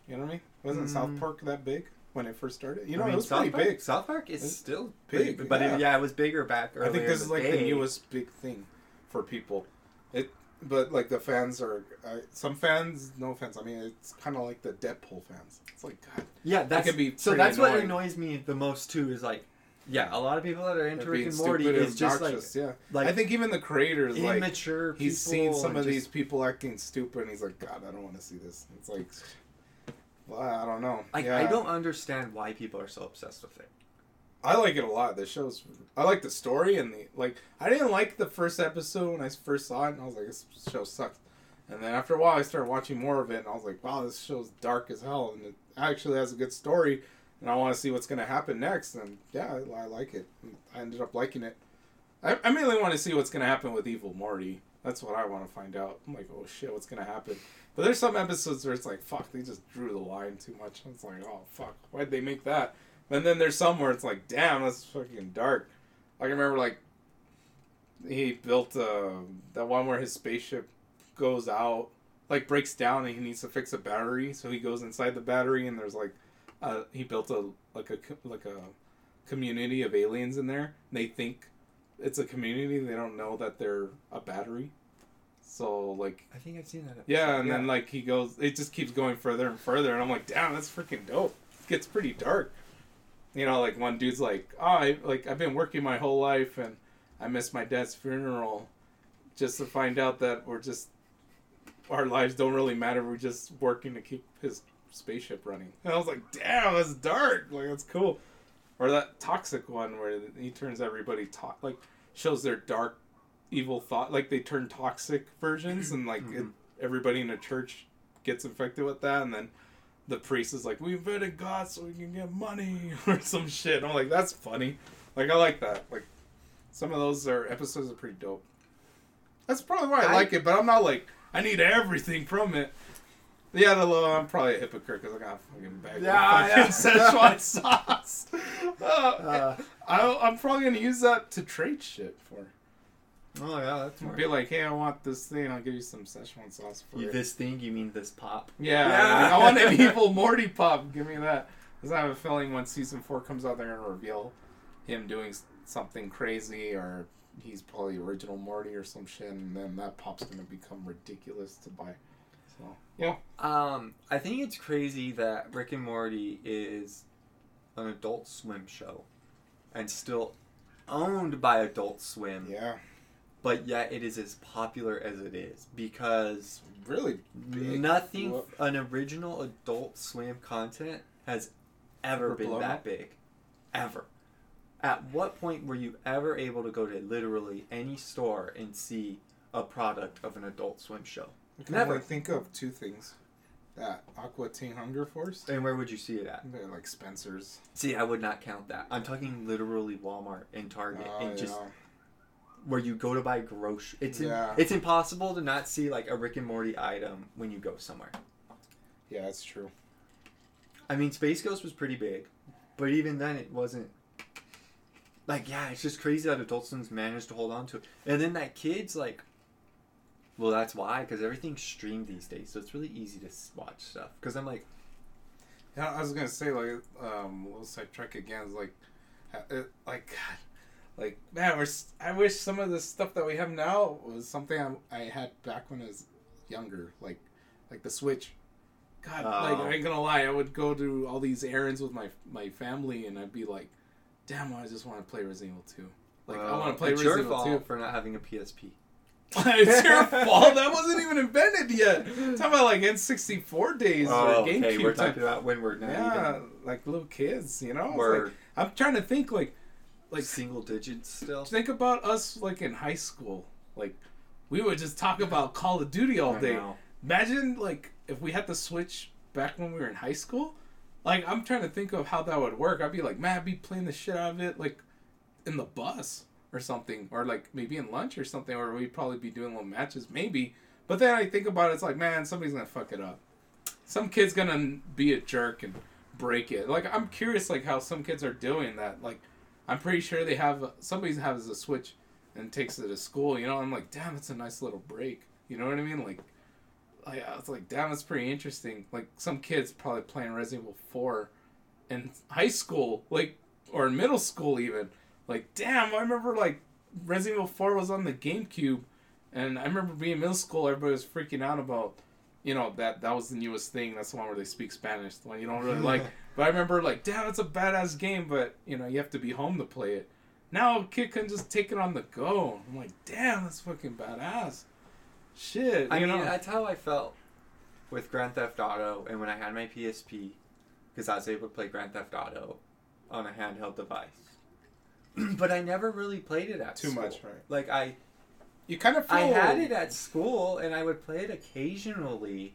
You know what I mean? Wasn't South Mm. Park that big when it first started? You know, I mean, it was South pretty Park, big. South Park is It's still big, big, but yeah. It, yeah, it was bigger back I think this is like the newest big thing for people. It, but like the fans are uh, some fans. No offense. I mean, it's kind of like the Deadpool fans. It's like God, Yeah, that could be so. That's what annoys me the most too. Is like, yeah, a lot of people that are into Rick and Morty is just like yeah. like I think even the creators like immature. he's seen some of just- these people acting stupid, and he's like, God, I don't want to see this. It's like, well, I don't know. Like, yeah. I don't understand why people are so obsessed with it. I like it a lot. The show's. I like the story and the like. I didn't like the first episode when I first saw it, and I was like, "This show sucks." And then after a while, I started watching more of it, and I was like, "Wow, this show's dark as hell, and it actually has a good story." And I want to see what's going to happen next. And yeah, I, I like it. I ended up liking it. I, I mainly want to see what's going to happen with Evil Morty. That's what I want to find out. I'm like, oh shit, what's to happen? But there's some episodes where it's like, fuck, they just drew the line too much. It's like, oh fuck, why'd they make that? And then there's some where it's like, damn, that's fucking dark. Like I remember, like he built uh, that one where his spaceship goes out, like breaks down, and he needs to fix a battery. So he goes inside the battery, and there's like, uh, he built a like a like a community of aliens in there. They think it's a community. They don't know that they're a battery. So like I think I've seen that. Episode. yeah, and then like he goes, it just keeps going further and further, and I'm like, damn, that's freaking dope. It gets pretty dark. You know, like one dude's like, oh, I like I've been working my whole life, and I missed my dad's funeral, just to find out that we're just our lives don't really matter. We're just working to keep his spaceship running. And I was like, damn, that's dark. Like that's cool. Or that toxic one where he turns everybody to- like shows their dark, evil thought. Like they turn toxic versions, and like it, Mhm. everybody in the church gets infected with that, and then the priest is like, "We invented God so we can get money" or some shit. I'm like, that's funny. Like I like that. Like some of those are episodes are pretty dope. That's probably why I, I- like it, but I'm not like I need everything from it. Yeah, the I'm probably a hypocrite because I got a fucking bag Yeah, of yeah. fucking Szechuan sauce. Uh, Uh, I, I'm probably gonna use that to trade shit for. oh yeah, that's smart. Be like, hey, I want this thing. I'll give you some Szechuan sauce for You- it. this thing, you mean this pop? Yeah, Yeah. I want an evil Morty pop. Give me that. Because I have a feeling when season four comes out, they're gonna reveal him doing something crazy, or he's probably original Morty or some shit, and then that pop's gonna become ridiculous to buy. So yeah, Um, I think it's crazy that Rick and Morty is an Adult Swim show, and still owned by Adult Swim, yeah, but yet it is as popular as it is because really big. nothing an original Adult Swim content has ever been that big, ever. At what point were you ever able to go to literally any store and see a product of an Adult Swim show? I can Never. only think of two things: that Aqua Teen Hunger Force, And where would you see it at? they're like Spencer's. See, I would not count that. I'm talking literally Walmart and Target Oh, and just yeah. where you go to buy groceries. It's im- Yeah. it's impossible to not see like a Rick and Morty item when you go somewhere. yeah, that's true. I mean, Space Ghost was pretty big, but even then, it wasn't. Like, yeah, it's just crazy that Adult Swim's managed to hold on to it. And then that kid's like, well, that's why, because everything's streamed these days, so it's really easy to watch stuff. Because I'm like, Yeah, I was gonna say like um, little sidetrack again. Like, uh, it, like, God, like man, we're. I wish some of the stuff that we have now was something I, I had back when I was younger. Like, like the Switch. God, like Oh. I ain't gonna lie, I would go do all these errands with my my family, and I'd be like, "Damn, I just want to play Resident Evil 2. Like, I want to play Resident Evil 2. for not having a PSP. it's your fault. That wasn't even invented yet. Talking about like N64 days Oh, or GameCube okay, we're time. talking about when we're not Yeah, even like little kids, you know. It's we're like, I'm trying to think like, like single digits still. think about us like in high school. Like, we would just talk about Call of Duty all day. Imagine like if we had to Switch back when we were in high school. Like, I'm trying to think of how that would work. I'd be like, man, I'd be playing the shit out of it like in the bus or something, or like maybe in lunch or something, or we'd probably be doing little matches, maybe. But then I think about it, it's like, man, somebody's gonna fuck it up. Some kid's gonna be a jerk and break it. Like I'm curious, like how some kids are doing that. Like I'm pretty sure they have somebody has a switch and takes it to school. You know, I'm like, damn, that's a nice little break. You know what I mean? Like, like I was like, damn, that's pretty interesting. Like some kids probably playing Resident Evil Four in high school, like or in middle school even. Like, damn, I remember like Resident Evil Four was on the GameCube, and I remember being in middle school, everybody was freaking out about, you know, that that was the newest thing. That's the one where they speak Spanish, the one you don't really like. But I remember like, damn, it's a badass game, but you know, you have to be home to play it. Now a kid can just take it on the go. I'm like, damn, that's fucking badass. Shit, I you mean, know. that's how I felt with Grand Theft Auto, and when I had my PSP, because I was able to play Grand Theft Auto on a handheld device. but I never really played it at Too school. much, right? Like I, You kind of feel. I had it at school, and I would play it occasionally,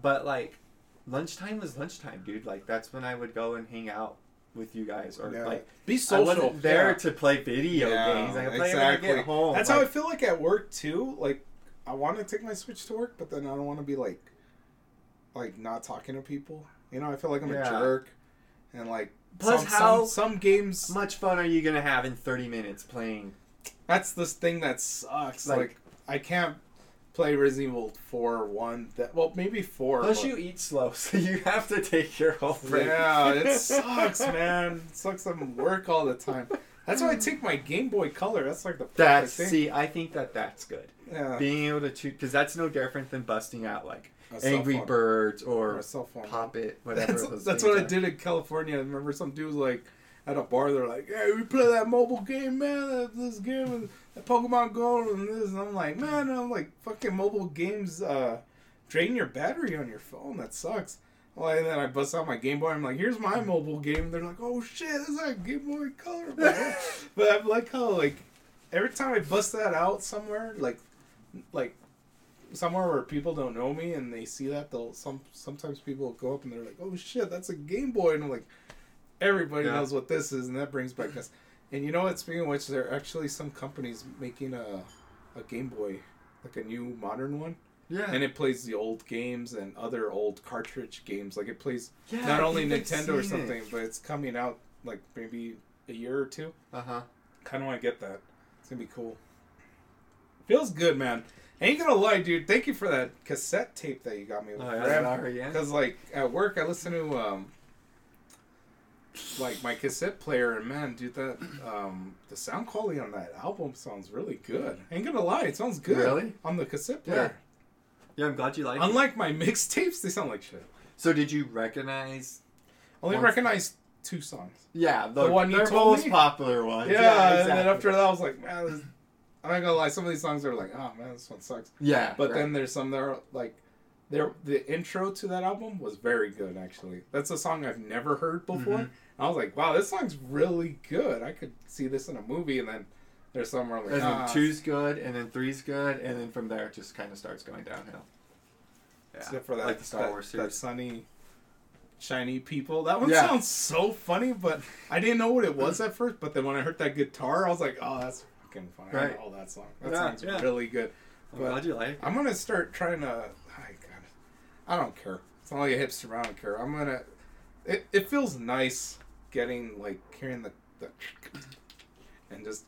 but like lunchtime was lunchtime, dude. Like that's when I would go and hang out with you guys, or Yeah. like be social. I wasn't there yeah. to play video Yeah, games. I could play exactly. when I get home. That's how I feel like at work too. Like, I want to take my Switch to work, but then I don't want to be like, like not talking to people. You know, I feel like I'm a jerk, and like Plus some, how- some some games. much fun are you gonna have in thirty minutes playing? That's this thing that sucks. Like- Like, I can't play Resident Evil four one. That well, maybe four. Plus, you eat slow, so you have to take your whole break. Yeah, it sucks, man. It sucks. I'm work all the time. That's why I take my Game Boy Color. That's like the That's thing. see, I think that that's good. yeah. Being able to choose, because that's no different than busting out like Angry. Birds or or a cell phone. Pop It, whatever. That's, that's what I did in California. I remember some dudes like at a bar. They're like, "Hey, we play that mobile game, man. This game, and that Pokemon Go, and this." And I'm like, man, I'm like, fucking mobile games. Uh, drain your battery on your phone. That sucks. Well, and then I bust out my Game Boy. I'm like, here's my mobile game. They're like, oh shit, this is that Game Boy Color. but I like how like every time I bust that out somewhere, like like somewhere where people don't know me and they see that, they'll some sometimes people will go up and they're like, oh shit, that's a Game Boy, and I'm like, everybody Yeah. knows what this is, and that brings back us. And you know what? Speaking of which, there are actually some companies making a a Game Boy, like a new modern one, Yeah. and it plays the old games and other old cartridge games. Like it plays yeah, not only Nintendo or something, but it's coming out like maybe a year or two. Uh huh. Kind of want to get that. It's gonna be cool. Feels good, man. Ain't gonna lie, dude. Thank you for that cassette tape that you got me. Oh, yeah, yeah. Because like at work, I listen to um, like my cassette player, and man, dude, that um, the sound quality on that album sounds really good. Ain't gonna lie, it sounds good. Really? On the cassette player. Yeah, I'm glad you like it. Unlike my mixtapes, they sound like shit. So did you recognize? Only Once- recognize two songs. Yeah, the, The one you told most me? popular ones. Yeah, exactly. and then after that, I was like, man, this, I'm not gonna lie. Some of these songs are like, oh man, this one sucks. Yeah, But right. then there's some that are like, there the intro to that album was very good actually. That's a song I've never heard before. Mhm. I was like, wow, this song's really good. I could see this in a movie. And then there's some where I'm like, and then ah, two's good, and then three's good, and then from there it just kind of starts going downhill. Yeah, except for that, like the Star that, Wars that series. sunny, shiny people. That one Yeah. sounds so funny, but I didn't know what it was at first. But then when I heard that guitar, I was like, oh, that's fucking funny. I Right. know that song. That Yeah, song's yeah. really good. I'm But- glad you like it. I'm gonna start trying to. I God, I don't care. It's not like a hipster. I don't care. I'm gonna. It, it feels nice getting like hearing the, the and just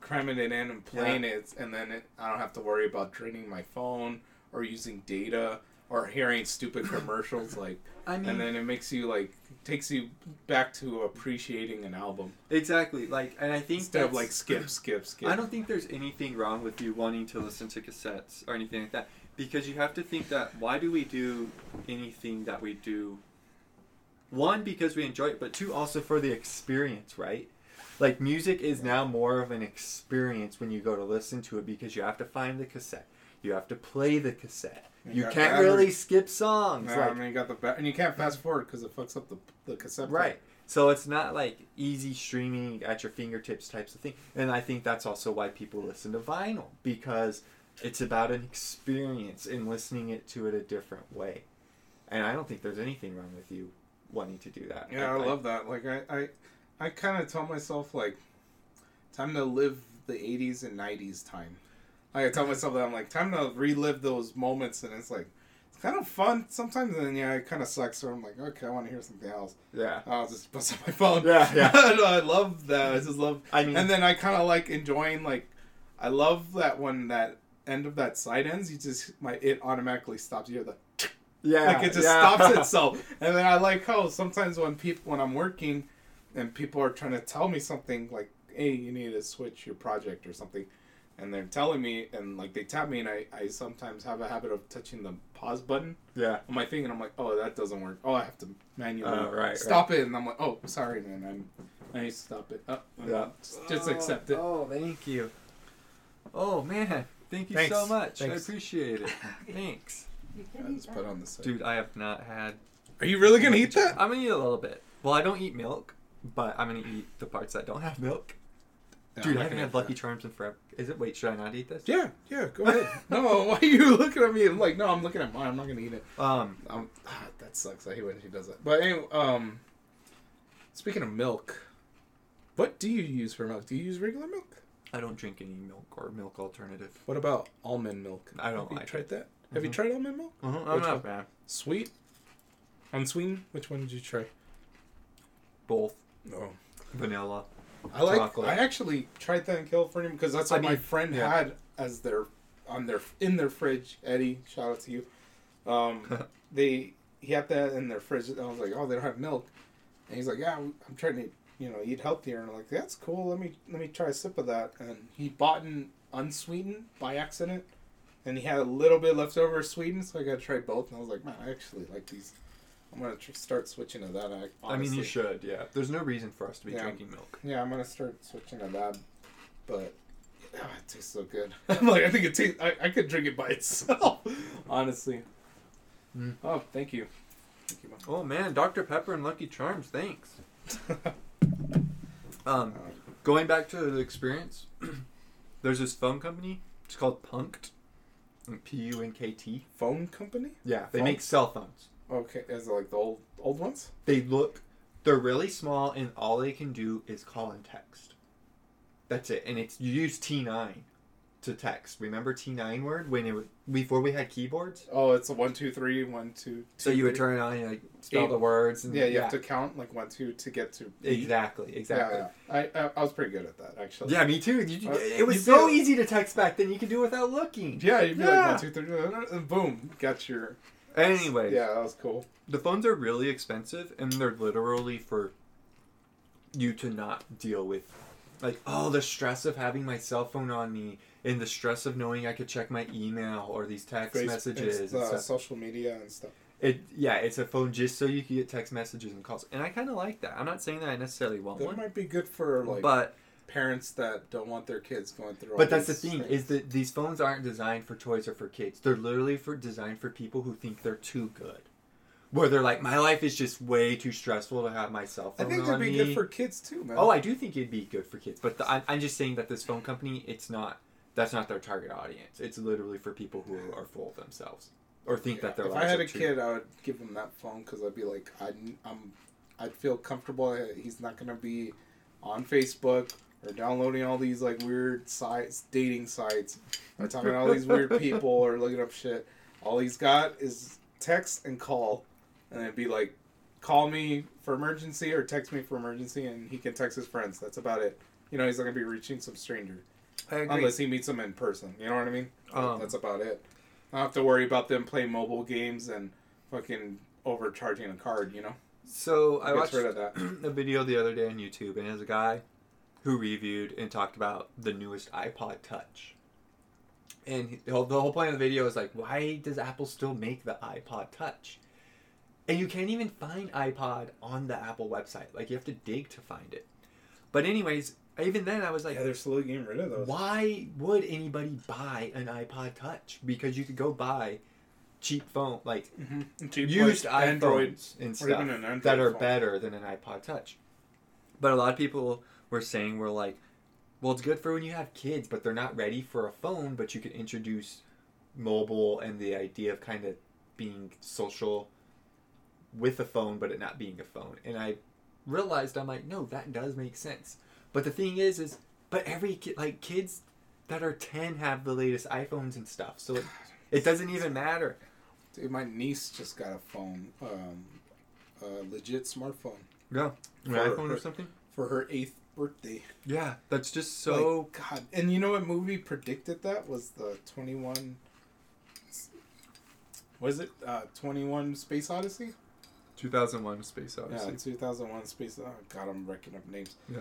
cramming it in and playing it, and then it, I don't have to worry about draining my phone or using data or hearing stupid commercials like. I mean, And then it makes you like takes you back to appreciating an album exactly. Like, and I think instead of like skip, skip, skip. I don't think there's anything wrong with you wanting to listen to cassettes or anything like that because you have to think that why do we do anything that we do? One, because we enjoy it, but two, also for the experience, right? Like music is now more of an experience when you go to listen to it because you have to find the cassette, you have to play the cassette. You You can't really skip songs, Yeah, like- I mean, you got the ba- and you can't fast forward because it fucks up the the cassette. Right. So it's not like easy streaming at your fingertips types of thing. And I think that's also why people listen to vinyl because it's about an experience and listening it to it a different way. And I don't think there's anything wrong with you wanting to do that. Yeah, I love that. Like I, I, I kind of tell myself like, time to live the '80s and '90s time. Like I tell myself that I'm like, time to relive those moments, and it's like, it's kind of fun sometimes. And then yeah, it kind of sucks. So I'm like, okay, I want to hear something else. Yeah. I'll just bust up my phone. Yeah, yeah. I love that. I just love. I mean, And then I kind of like enjoying like, I love that when that end of that side ends, you just my it automatically stops. You hear the yeah, like it just yeah. stops itself. And then I like how sometimes when people when I'm working and people are trying to tell me something like, "Hey, you need to switch your project or something," and they're telling me and like they tap me and I I sometimes have a habit of touching the pause button yeah. on my thing and I'm like, "Oh, that doesn't work. Oh, I have to manually Oh, right, stop it." And I'm like, "Oh, sorry, man. I'm I need to stop it. Oh, Yeah. just, just accept it." Oh, thank you. Oh man, thank you Thanks. so much. Thanks. I appreciate it. Thanks, I just put on the side. dude. I have not had. Are you really gonna eat that? I'm gonna eat a little bit. Well, I don't eat milk, but I'm gonna eat the parts that don't have milk. Dude, I haven't had Lucky Charms in forever. Is it? Wait, should I not eat this? Yeah, yeah, go ahead. no, why are you looking at me? I'm like, no, I'm looking at mine. I'm not gonna eat it. Um, Um, ah, that sucks. I hate when she does that. But anyway, um, speaking of milk, what do you use for milk? Do you use regular milk? I don't drink any milk or milk alternative. What about almond milk? I don't Have you like tried that? Have you Mhm. tried almond milk? Which I'm not one? bad. Sweet, unsweetened. Which one did you try? Both No, vanilla. I like. Chocolate. I actually tried that in California because that's what I my friend yeah. had as their on their in their fridge. Eddie, shout out to you. Um, they he had that in their fridge. And I was like, oh, they don't have milk, and he's like, yeah, I'm trying to you know eat healthier. And I'm like, that's cool. Let me let me try a sip of that. And he bought an unsweetened by accident, and he had a little bit left over sweetened, so I got to try both. And I was like, man, I actually like these. I'm gonna tr- start switching to that. I, I mean, you should. Yeah. There's no reason for us to be Yeah. drinking milk. Yeah, I'm gonna start switching to that, but oh, it tastes so good. I'm like, I think it tastes. I, I could drink it by itself, honestly. Oh, thank you. Thank you, Oh man, Dr Pepper and Lucky Charms. Thanks. Um, going back to the experience, there's this phone company. It's called Punkt. P U N K T. Phone company? Yeah, they Phone? make cell phones. Okay, is it like the old old ones? They look, they're really small, and all they can do is call and text. That's it, and it's you use T9 to text. Remember T9 word when it was before we had keyboards. Oh, it's a one two three one two. So you would turn it on and like spell Eight. the words. And, Yeah, you have to count like one two to get to. Exactly, exactly. Yeah, yeah. I, I I was pretty good at that actually. Yeah, me too. You, Uh, it was so did. easy to text back then. You could do it without looking. Yeah, you'd be Yeah. like one two three, and boom, got your. Anyway, Yeah, that was cool. the phones are really expensive, and they're literally for you to not deal with, like, oh, the stress of having my cell phone on me, and the stress of knowing I could check my email or these text Face- messages. and uh, social media and stuff. It yeah, it's a phone just so you can get text messages and calls, and I kind of like that. I'm not saying that I necessarily want That one, might be good for like but parents that don't want their kids going through. all But that's the thing things. is that these phones aren't designed for toys or for kids. They're literally for designed for people who think they're too good. Where they're like, my life is just way too stressful to have my cell phone. I think it'd be me. good for kids too, man. oh, I do think it'd be good for kids, but the, I, I'm just saying that this phone company, it's not. That's not their target audience. It's literally for people who are full of themselves or think that their if I had a too- kid, I would give him that phone because I'd be like, I'd, I'm, I'd feel comfortable. He's not gonna be on Facebook or downloading all these like weird sites, dating sites, or talking to all these weird people or looking up shit. All he's got is text and call, and it'd be like, call me for emergency or text me for emergency, and he can text his friends. That's about it. You know, he's not gonna be reaching some stranger I agree. unless he meets them in person. You know what I mean? Um, That's about it. I don't have to worry about them playing mobile games and fucking overcharging a card. You know, So I watched rid of that. a video the other day on YouTube, and there's a guy who reviewed and talked about the newest iPod Touch. And the whole, the whole point of the video is like, why does Apple still make the iPod Touch? And you can't even find iPod on the Apple website. Like you have to dig to find it. But anyways, even then I was like, yeah, they're slowly getting rid of those. why would anybody buy an iPod Touch? Because you could go buy cheap phone like Mm-hmm. Cheap, used like, iPhones and stuff an that are phone. better than an iPod Touch. But a lot of people were saying we're like, well, it's good for when you have kids, but they're not ready for a phone. But you can introduce mobile and the idea of kind of being social with a phone, but it not being a phone. And I realized I'm like, no, that does make sense. But the thing is, is but every kid, like kids that are ten have the latest iPhones and stuff, so it, it doesn't even matter. Dude, my niece just got a phone, um, a legit smartphone Yeah, an iPhone or something. for her eighth birthday. Yeah, that's just so. Like, God, and you know what movie predicted that was the twenty one. Was it uh, twenty one Space Odyssey? 2001 Space Odyssey. Yeah, 2001 Space. Oh God, I'm wrecking up names. Yeah.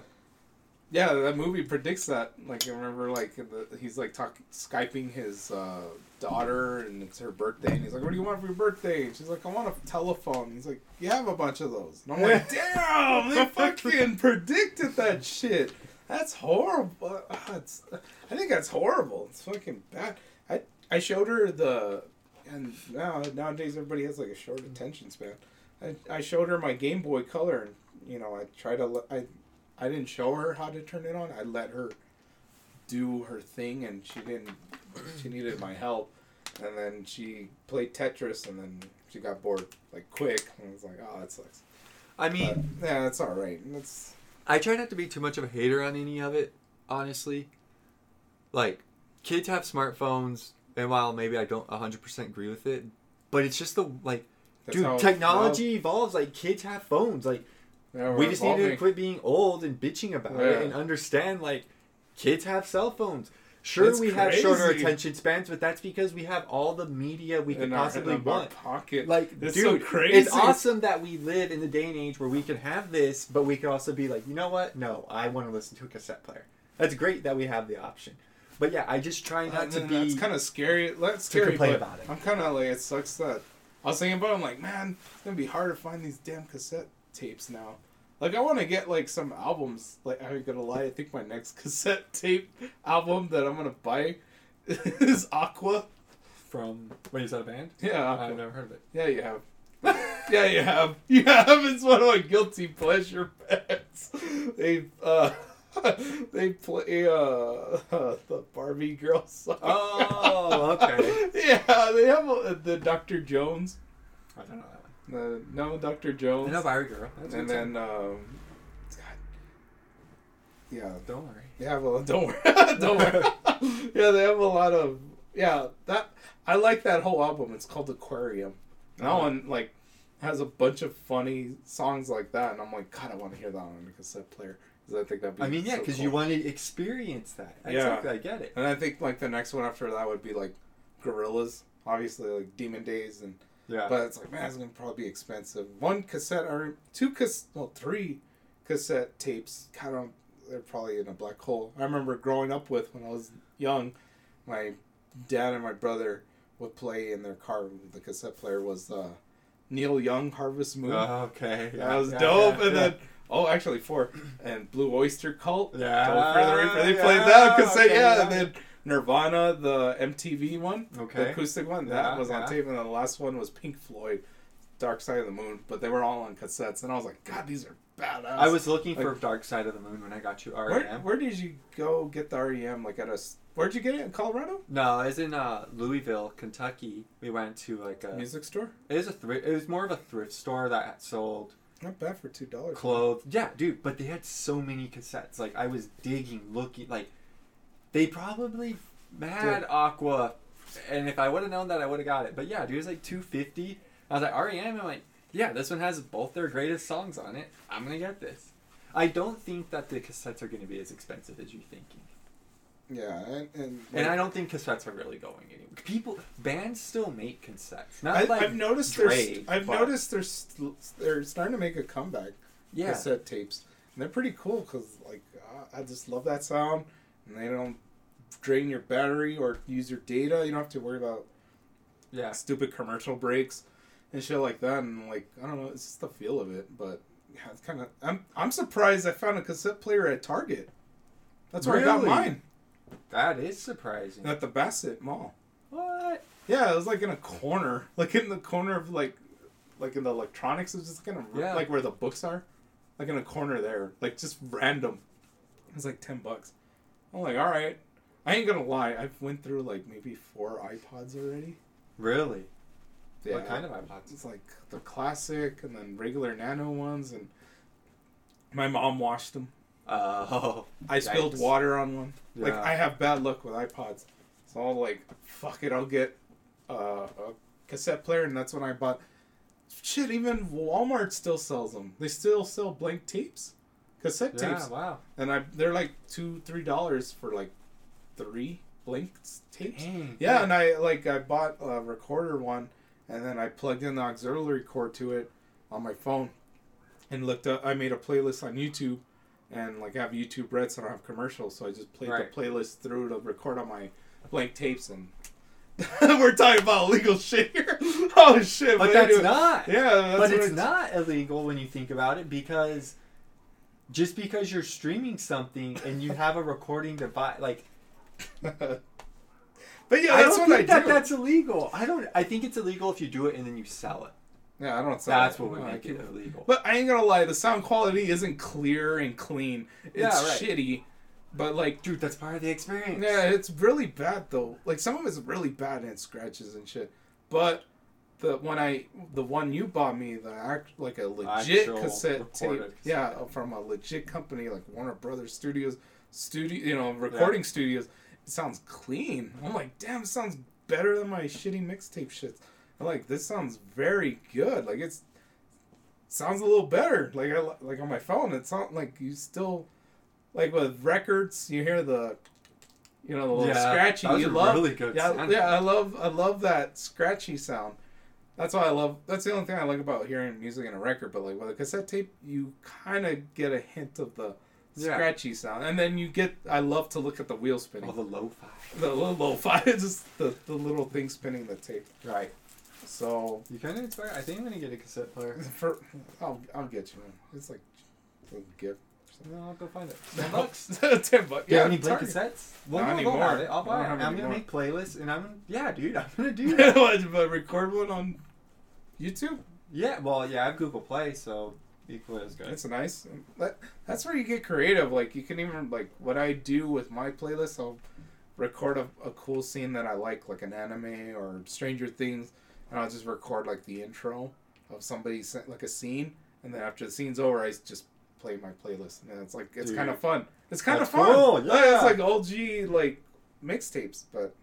Yeah, that movie predicts that. Like, I remember, like the, he's like talk skyping his uh, daughter, and it's her birthday, and he's like, "What do you want for your birthday?" And she's like, "I want a telephone." He's like, "You have a bunch of those." And I'm like, "Damn, they fucking predicted that shit." That's horrible. Ah, it's, I think that's horrible. It's fucking bad. I I showed her the, and now nowadays everybody has like a short attention span. I, I showed her my Game Boy Color, and you know I tried to I I didn't show her how to turn it on. I let her do her thing, and she didn't. She needed my help, and then she played Tetris, and then she got bored like quick, and I was like, oh, that sucks. I But, mean, yeah, that's all right. That's I try not to be too much of a hater on any of it, honestly. Like, kids have smartphones, and while maybe I don't 100% agree with it, but it's just the, like, that's dude, technology evolves. Like, kids have phones. Like, now we just need to quit being old and bitching about it and understand, like, kids have cell phones. Sure, That's we have shorter attention spans, but that's because we have all the media we could possibly want. pocket. Like, It's dude, so crazy. it's awesome that we live in the day and age where we can have this, but we can also be like, you know what? No, I want to listen to a cassette player. That's great that we have the option. But yeah, I just try not to uh, be. That's kind of scary. That's to scary. complain about it. I'm kind of like it sucks that I was thinking about. It, I'm like, man, it's gonna be hard to find these damn cassette tapes now. Like, I want to get like some albums. Like, I'm gonna lie. I think my next cassette tape album that I'm gonna buy is Aqua. From wait, is that a band? Yeah, I've never heard of it. yeah, you have. yeah, you have. You have. It's one of my guilty pleasure bands. They uh, they play uh, the Barbie girl song. Oh, okay. yeah, they have uh, the Dr. Jones. I don't know. The, no, Dr. Jones. Know Barbie Girl. That's and then um, God, yeah, don't worry. Yeah, well, don't worry. don't worry. yeah, they have a lot of yeah. That I like that whole album. It's called Aquarium. And that Uh-huh. one like has a bunch of funny songs like that, and I'm like, God, I want to hear that on a cassette player because I think that'd be. I mean, yeah, so because cool. you want to experience that. Yeah. I get it. And I think like the next one after that would be like Gorillaz, obviously like Demon Days, and Yeah. but it's like man, it's gonna probably be expensive. One cassette or two cas well three cassette tapes. Kind of they're probably in a black hole. I remember growing up with when I was young, my dad and my brother would play in their car. The cassette player was uh, Neil Young Harvest Moon. Oh, okay. that was yeah, dope. yeah, and yeah. then oh, actually four and Blue Oyster Cult. Yeah, Further. They yeah, played that cassette. okay, yeah, yeah. and then Nirvana, the MTV one, the acoustic one, Yeah, that was on yeah. tape, and the last one was Pink Floyd, Dark Side of the Moon. But they were all on cassettes, and I was like, God, these are badass. I was looking for Dark Side of the Moon when I got you E Where, REM. where did you go get the REM? Like at a where'd you get it in Colorado? No, I was in uh, Louisville, Kentucky. We went to like a. Music store. It was a thrift. It was more of a thrift store that sold Not bad for two dollars. clothes. Yeah, dude. But they had so many cassettes. Like I was digging, looking. Like they probably had Aqua, and if I would have known that, I would have got it. But yeah, dude, it was like two fifty. I was like REM. I'm like, yeah, this one has both their greatest songs on it. I'm gonna get this. I don't think that the cassettes are gonna be as expensive as you're thinking. Yeah, and and, And I don't think cassettes are really going anywhere. People, bands still make cassettes. Not I, like I've noticed Dre, there's I've but- noticed there's they're starting to make a comeback. yeah, cassette tapes. And they're pretty cool because, like, uh, I just love that sound. And they don't drain your battery or use your data. You don't have to worry about yeah. stupid commercial breaks and shit like that. And, like, I don't know, it's just the feel of it. But, yeah, it's kind of. I'm, I'm surprised I found a cassette player at Target. That's where I got mine. That is surprising. At the Bassett Mall. What? Yeah, it was like in a corner. Like in the corner of, like, like in the electronics. It was just kind of Yeah. like where the books are. Like in a corner there. Like just random. It was like 10 bucks. I'm like, all right. I ain't gonna lie. I've went through like maybe four iPods already. Really? Yeah. What kind of iPods? It's like the classic and then regular nano ones. And my mom washed them. Oh. I spilled Yikes. water on one. Yeah. Like I have bad luck with iPods. So I'll like, fuck it. I'll get uh, a cassette player. And that's when I bought. Shit, even Walmart still sells them. They still sell blank tapes, cassette Yeah, tapes. wow. and I they're like two three dollars for like three blank tapes. Dang. Yeah, and I like I bought a recorder one, and then I plugged in the auxiliary cord to it on my phone, and looked up. I made a playlist on YouTube, and like I have YouTube Red, so I don't have commercials, so I just played Right. the playlist through to record on my blank tapes, and we're talking about illegal shit here. oh shit! But that's anyway. not. Yeah, that's but what it's not illegal when you think about it because just because you're streaming something and you have a recording device, like but yeah, I that's don't what think I that do. that's illegal. I don't. I think it's illegal if you do it and then you sell it. yeah, I don't. say That's that. what would No, I make it illegal. But I ain't gonna lie, the sound quality isn't clear and clean. It's Yeah, right. shitty. But like, Dude, that's part of the experience. yeah, it's really bad though. Like some of it's really bad and it scratches and shit. But the when I the one you bought me, the act like a legit Actual cassette tape, recorded yeah, uh, from a legit company like Warner Brothers Studios, studio, you know, recording studios. It sounds clean. I'm like, damn, it sounds better than my shitty mixtape shit. I'm like, this sounds very good. Like it's sounds a little better. Like I like on my phone, it sounds like you still like with records. You hear the, you know, the little Yeah, scratchy. that was you a love, really good yeah, sound. yeah. I love, I love that scratchy sound. That's why I love. That's the only thing I like about hearing music in a record. But like with a cassette tape, you kind of get a hint of the Yeah. scratchy sound, and then you get. I love to look at the wheel spinning. All the lo-fi. the little lo-fi, just the, the little thing spinning the tape. Right. So You kind of inspired. I think I'm gonna get a cassette player. for I'll I'll get you one. It's like a gift. then I'll go find it. Ten bucks. Ten bucks. Yeah, any blank cassettes? Well, Not no, anymore. don't have it. I'll buy it. I'm gonna more. make playlists, and I'm yeah, dude. I'm gonna do that. But record one on YouTube. yeah, well, yeah, I have Google Play, so equally as good. That's nice. That, that's where you get creative. Like you can even like what I do with my playlist. I'll record a, a cool scene that I like, like an anime or Stranger Things, and I'll just record like the intro of somebody like a scene, and then after the scene's over, I just play my playlist, and it's like it's kind of fun. It's kind of fun. cool, yeah. It's like OG like mixtapes, but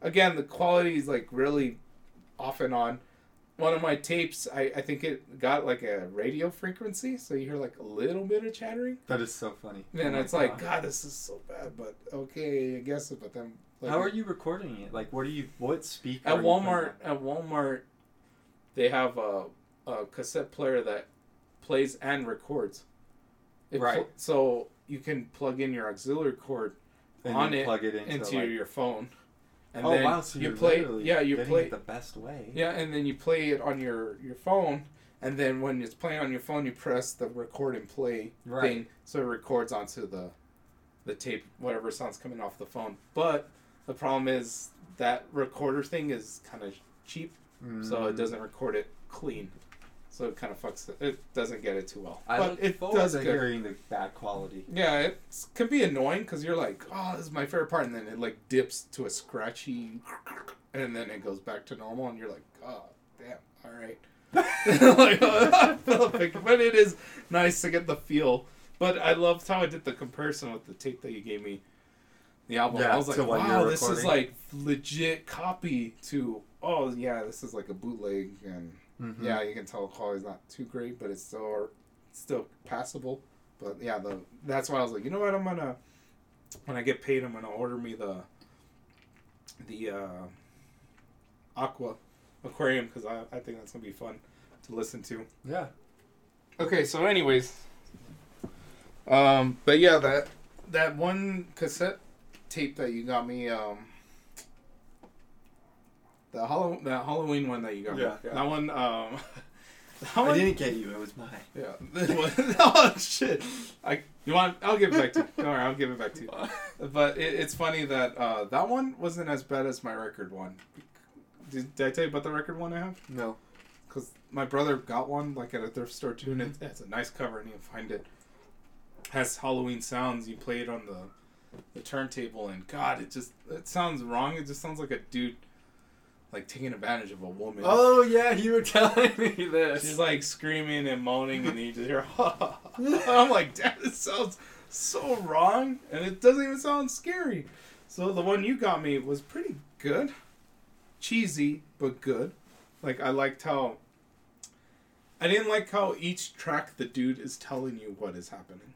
again, the quality is like really off and on. One of my tapes, I, I think it got like a radio frequency, so you hear like a little bit of chattering. That is so funny. And Oh it's like, God. God, this is so bad, but okay, I guess. It but then, like, How are you recording it? Like, what are you? What speaker? at are you putting Walmart? At Walmart, they have a, a cassette player that plays and records. It pl- Right. so you can plug in your auxiliary cord and on it plug it into, into like, your phone, and oh then wow! So you play. Yeah, you play. it the best way. Yeah, and then you play it on your your phone, and then when it's playing on your phone, you press the record and play Right. thing, so it records onto the the tape, whatever sound's coming off the phone. But the problem is that recorder thing is kind of cheap, so it Mm. doesn't record it clean. So it kind of fucks it. It doesn't get it too well. I but it does to good. hearing the bad quality. Yeah, it can be annoying because you're like, oh, this is my favorite part, and then it like dips to a scratchy, and then it goes back to normal, and you're like, oh, damn, all right. like, but it is nice to get the feel. But I loved how I did the comparison with the tape that you gave me, the album. Yeah, I was like, to what you wow, this is like legit copy to. Oh yeah, this is like a bootleg, and Mhm. yeah, you can tell the quality's not too great, but it's still still passable. But yeah, the that's why I was like, you know what, I'm gonna when I get paid, I'm gonna order me the the uh, Aqua Aquarium because I I think that's gonna be fun to listen to. Yeah. Okay, so anyways, um, but yeah, that that one cassette tape that you got me, um, the Halloween that Halloween one that you got Yeah, yeah. that one, um, that I one, didn't get you. It was mine. yeah, this one, oh shit, I you want? I'll give it back to you. Don't worry, I'll give it back to you. But it, it's funny that uh, that one wasn't as bad as my record one. Did, did I tell you about the record one I have? No. because my brother got one like at a thrift store too, and it, it's a nice cover, and you can find it. Has Halloween sounds. You play it on the the turntable, and God, it just it sounds wrong. It just sounds like a dude like taking advantage of a woman. Oh yeah, you were telling me this. She's like screaming and moaning, and you just hear. I'm like, Dad, this sounds so wrong, and it doesn't even sound scary. So the one you got me was pretty good, cheesy but good. Like I liked how. I didn't like how each track the dude is telling you what is happening.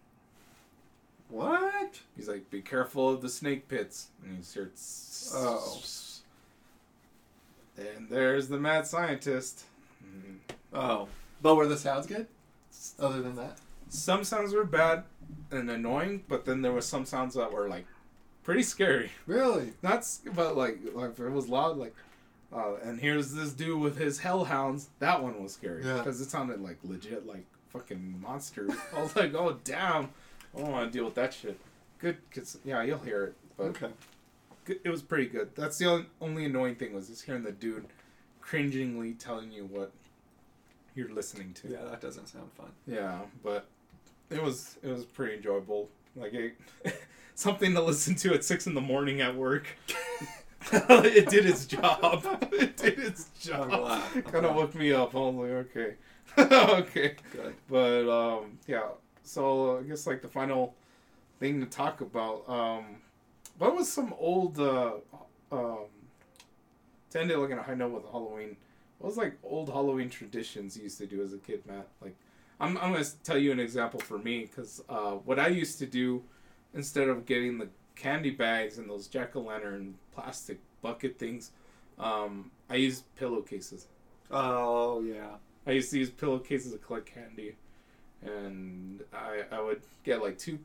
what? He's like, "Be careful of the snake pits," and he's here. Oh. And there's the mad scientist. Mm. Oh. But were the sounds good? Other than that? some sounds were bad and annoying, but then there was some sounds that were like pretty scary. Really? Not, but like, like if it was loud, like, uh, and here's this dude with his hellhounds. That one was scary Yeah. because it sounded like legit, like fucking monsters. I was like, oh damn, I don't want to deal with that shit. Good, cause yeah, you'll hear it, but Okay. It was pretty good. That's the only, only annoying thing was just hearing the dude cringingly telling you what you're listening to. Yeah, that doesn't sound fun. Yeah, but it was it was pretty enjoyable. Like it, something to listen to at six in the morning at work. it did its job. It did its job. Kind of woke me up. I was like, okay, okay. Good. But um, yeah. So I guess like the final thing to talk about. Um, what was some old uh, um, to end it like on a high note with Halloween? What was like old Halloween traditions you used to do as a kid, Matt? Like, I'm I'm gonna tell you an example for me because uh, what I used to do instead of getting the candy bags and those jack o' lantern plastic bucket things, um, I used pillowcases. Oh yeah. I used to use pillowcases to collect candy, and I I would get like two.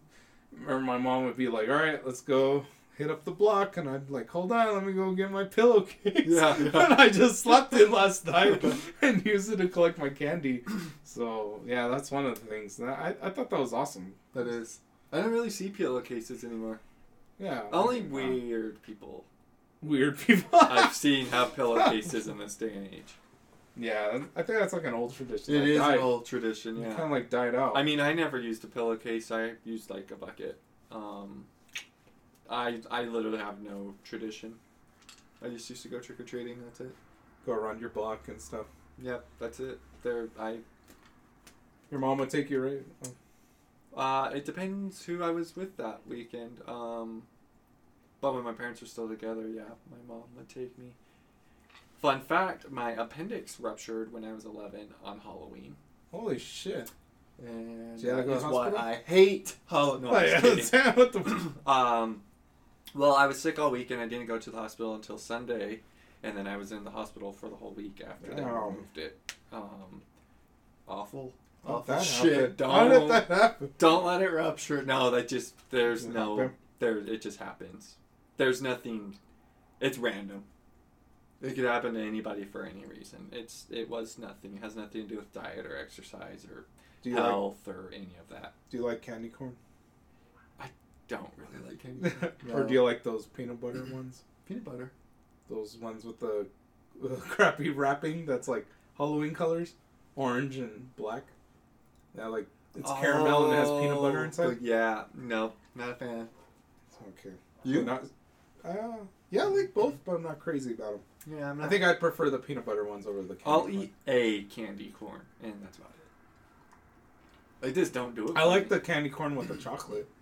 Remember, my mom would be like, "All right, let's go hit up the block, and I'd like, hold on, let me go get my pillowcase. Yeah, yeah. and I just slept in last night and used it to collect my candy. So yeah, that's one of the things. That I I thought that was awesome. That is. I don't really see pillowcases anymore. Yeah. Only weird people weird people. I've seen have pillowcases in this day and age. yeah, I think that's like an old tradition. It that is died. an old tradition, Yeah. Kind of like died out. I mean, I never used a pillowcase. I used like a bucket. Um, I I literally have no tradition. I just used to go trick or treating. That's it. go around your block and stuff. Yep, that's it. There, I. Your mom would take you right. Uh, it depends who I was with that weekend. Um, but when my parents were still together, yeah, my mom would take me. Fun fact: my appendix ruptured when I was eleven on Halloween, Holy shit! and Did you have to that is why? I hate Halloween. No, Oh, yeah, what the? Um, well, I was sick all weekend. I didn't go to the hospital until Sunday, and then I was in the hospital for the whole week after they Wow. removed it. Um, awful, How'd awful that shit. happen? How did Don't that happen? don't let it rupture. No, that just there's it no there. It just happens. There's nothing. It's random. It could happen to anybody for any reason. It's it was nothing. It has nothing to do with diet or exercise or Do you like? health or any of that. Do you like candy corn? Don't really like candy. or do you like those peanut butter ones? Peanut butter. Those ones with the, the crappy wrapping that's like Halloween colors, orange and black. Yeah, like it's caramel and it has peanut butter Oh, inside. Yeah, no, not a fan. Okay. You? So not, uh, yeah, I like both, but I'm not crazy about them. Yeah, I'm I think I'd prefer the peanut butter ones over the. Candy corn. I'll corn. eat a candy corn, and that's about it. Like this, don't do it. I like me. the candy corn with the chocolate.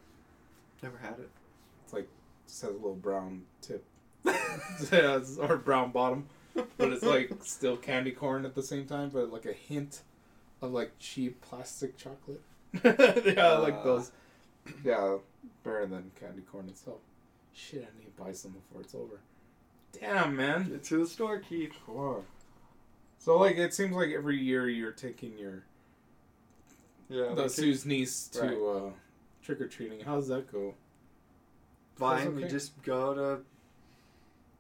Never had it. It's like just has a little brown tip. yeah, or brown bottom, but it's like still candy corn at the same time, but like a hint of like cheap plastic chocolate. yeah, I like Uh. those. Yeah, better than candy corn itself. Shit, I need to buy some before it's over. Damn, man. Get to the store, Keith. Wow. So like, it seems like every year you're taking your Yeah, the Sue's niece to Right. uh, trick or treating. How's that go? Fine, That's we just go to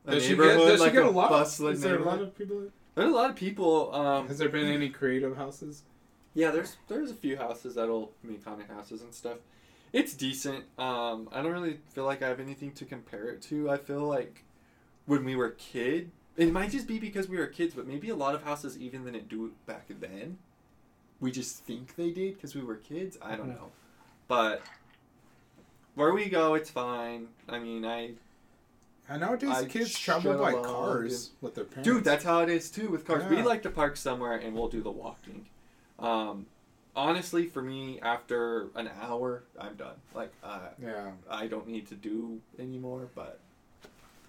a Does she get? neighborhood, Does like she get a, a lot? bustling Is there a lot of people? There's a lot of people. Um, Has there been any creative houses? yeah, there's there's a few houses that'll make of houses and stuff. It's decent. Um, I don't really feel like I have anything to compare it to. I feel like when we were kid, it might just be because we were kids, but maybe a lot of houses even didn't do it back then. We just think they did because we were kids. I don't Mhm. know, but where we go, it's fine. I mean, I And nowadays, I kids shut travel by along, cars with their parents. Dude, that's how it is too with cars. We like to park somewhere and we'll do the walking. Um, honestly, for me, after an hour, I'm done. Like, uh, yeah. I don't need to do anymore. But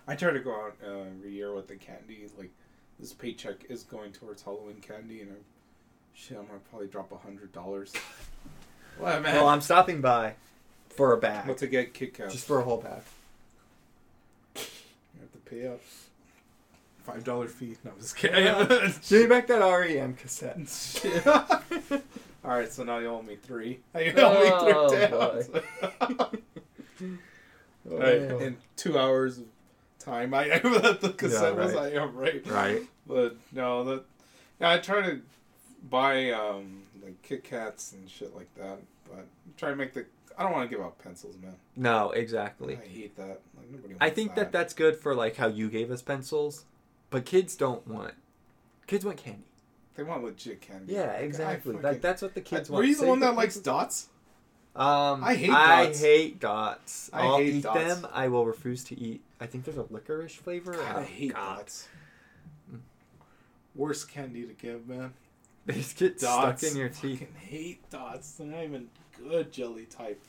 I try to go out uh, every year with the candy. Like this paycheck is going towards Halloween candy, and I'm shit. I'm gonna probably drop a hundred dollars. What man? Well, I'm stopping by for a bag. What to get Kit Kats? Just for a whole bag. You have to pay up. Five dollar fee. No, I'm just kidding. Give me back that REM cassette. All right, so now you owe me three. You owe me Oh, three boy. Right, in two hours of time, I that the cassette was. I right. am right. Right. But no, that yeah, I try to buy um like Kit Kats and shit like that. But try to make the. I don't want to give out pencils, man. No, exactly. I hate that. Like nobody. Wants I think that that's good for like how you gave us pencils, but kids don't want. Kids want candy. they want legit candy. Yeah, exactly. fucking- Like that's what the kids I- want. Were you the Save one that likes dots? Um, I hate I dots. hate dots. I I'll hate eat dots. them. I will refuse to eat. I think there's a licorice flavor. God, I Oh, hate God. dots. Worst candy to give, man. They get Dots. stuck in your teeth. Fucking hate dots. They're not even good jelly type.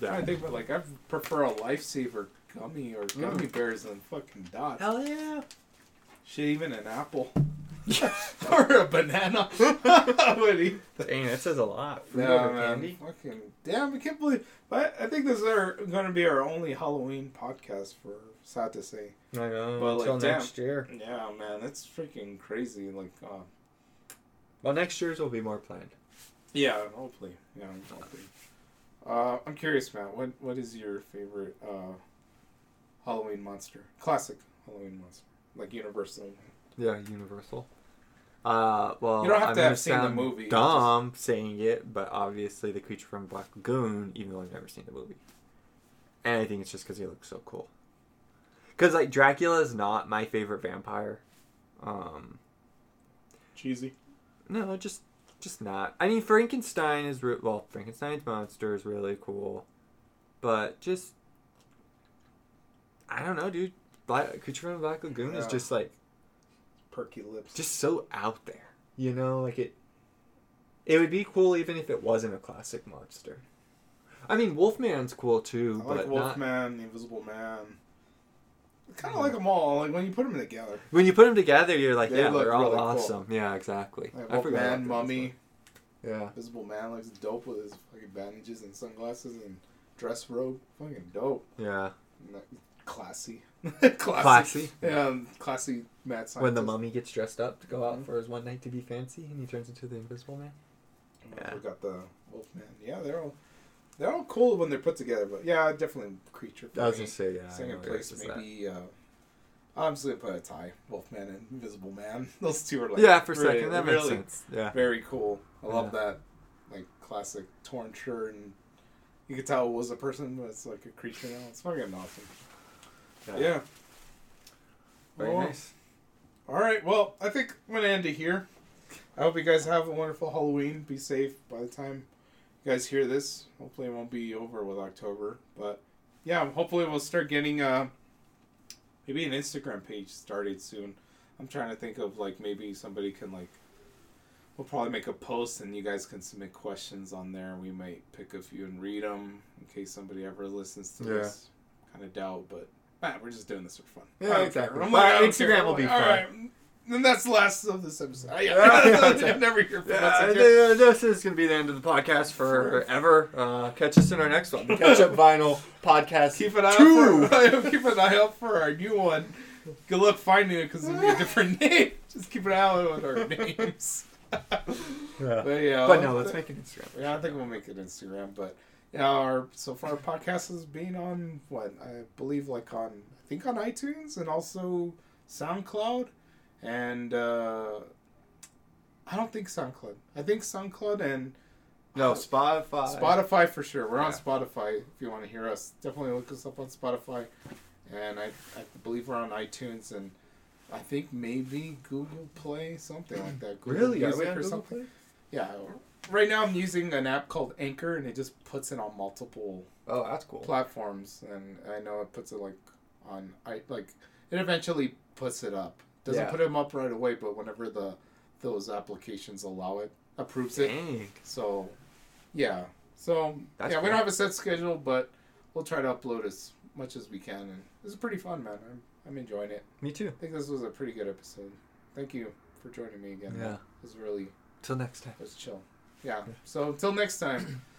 Yeah. I think, but like I prefer a lifesaver gummy or gummy Mm. bears than fucking dots. Hell yeah. Shit, even an apple or a banana. I would eat that. Dang, that says a lot. Fruit Yeah, over man. candy. Fucking damn! I can't believe. But I think this is our going to be our only Halloween podcast. For sad to say. I know. But, like, until damn. next year. Yeah, man, that's freaking crazy. Like, uh, Well, next year's will be more planned. Yeah, hopefully, yeah, hopefully. Uh, I'm curious, Matt. What what is your favorite uh, Halloween monster, classic Halloween monster, like Universal. Yeah, Universal. Uh, well, You don't have I'm to have seen the movie, Dumb saying it, but obviously the creature from Black Lagoon, even though I've never seen the movie, and I think it's just because he looks so cool. Because like Dracula is not my favorite vampire. Um, Cheesy. no, just just not. I mean, Frankenstein is re- well, Frankenstein's monster is really cool, but just I don't know, dude. Black creature from Black Lagoon is just like Perky lips. just so out there. You know, like it. It would be cool even if it wasn't a classic monster. I mean, Wolfman's cool too, I like but not, Wolfman, the Invisible Man. Kind of like them all. Like when you put them together. when you put them together, you're like, They yeah, look they're all really cool. awesome. Yeah, exactly. Like I forgot. Wolfman, about that. Mummy, Yeah. Invisible Man looks dope with his fucking bandages and sunglasses and dress robe. Fucking dope. Yeah. Classy. classy. Classy. Yeah, um, classy mad scientist. When the mummy gets dressed up to go out Mhm. for his one night to be fancy, and he turns into the Invisible Man. Yeah. We got the Wolfman. Yeah, they're all they're all cool when they're put together. But yeah, definitely creature. I was me. gonna say, yeah. Second place maybe. Uh, I'm just gonna put a tie. Wolfman and Invisible Man. Those two are like yeah, for a really, second that makes really sense. Yeah. very cool. I love Yeah. that like classic torn shirt and you could tell it was a person, but it's like a creature now. It's fucking awesome. Yeah. Very Well, nice. All right. Well, I think I'm gonna end it here. I hope you guys have a wonderful Halloween. Be safe by the time you guys hear this. Hopefully, it won't be over with October. But yeah, hopefully we'll start getting uh maybe an Instagram page started soon. I'm trying to think of like maybe somebody can like we'll probably make a post and you guys can submit questions on there. We might pick a few and read them in case somebody ever listens to Yeah. this. Kind of doubt, but ah, we're just doing this for fun. Yeah, exactly. Like, Instagram will be All fun. right. And that's the last of this episode. I, Yeah, yeah, yeah. never hear from Yeah, us again. this is going to be the end of the podcast forever. Uh, catch us in our next one. The Catch Up Vinyl Podcast. Keep an eye Two. out for keep an eye out for our new one. Good luck finding it because it'll be a different name. Just keep an eye out with our names. But yeah, But no, let's make an Instagram. Yeah, I think we'll make it Instagram. But yeah, our so far our podcast has been on what I believe like on I think on iTunes and also SoundCloud, and uh I don't think SoundCloud. I think SoundCloud and No, Spotify. Spotify for sure. We're on Spotify if you want to hear us. Definitely look us up on Spotify, and I I believe we're on iTunes and. I think maybe Google Play, something like that. Google Really? Music or Google something. Play? Yeah. Right now I'm using an app called Anchor and it just puts it on multiple Oh, that's cool. platforms and I know it puts it like on I like it eventually puts it up. Doesn't Yeah. put them up right away, but whenever the those applications allow it, approves it. So yeah. So That's yeah, we don't have a set schedule, but we'll try to upload as much as we can and this is pretty fun, man. I'm I'm enjoying it. Me too. I think this was a pretty good episode. Thank you for joining me again. Yeah. It was really Till next time. it was chill. Yeah. So until next time,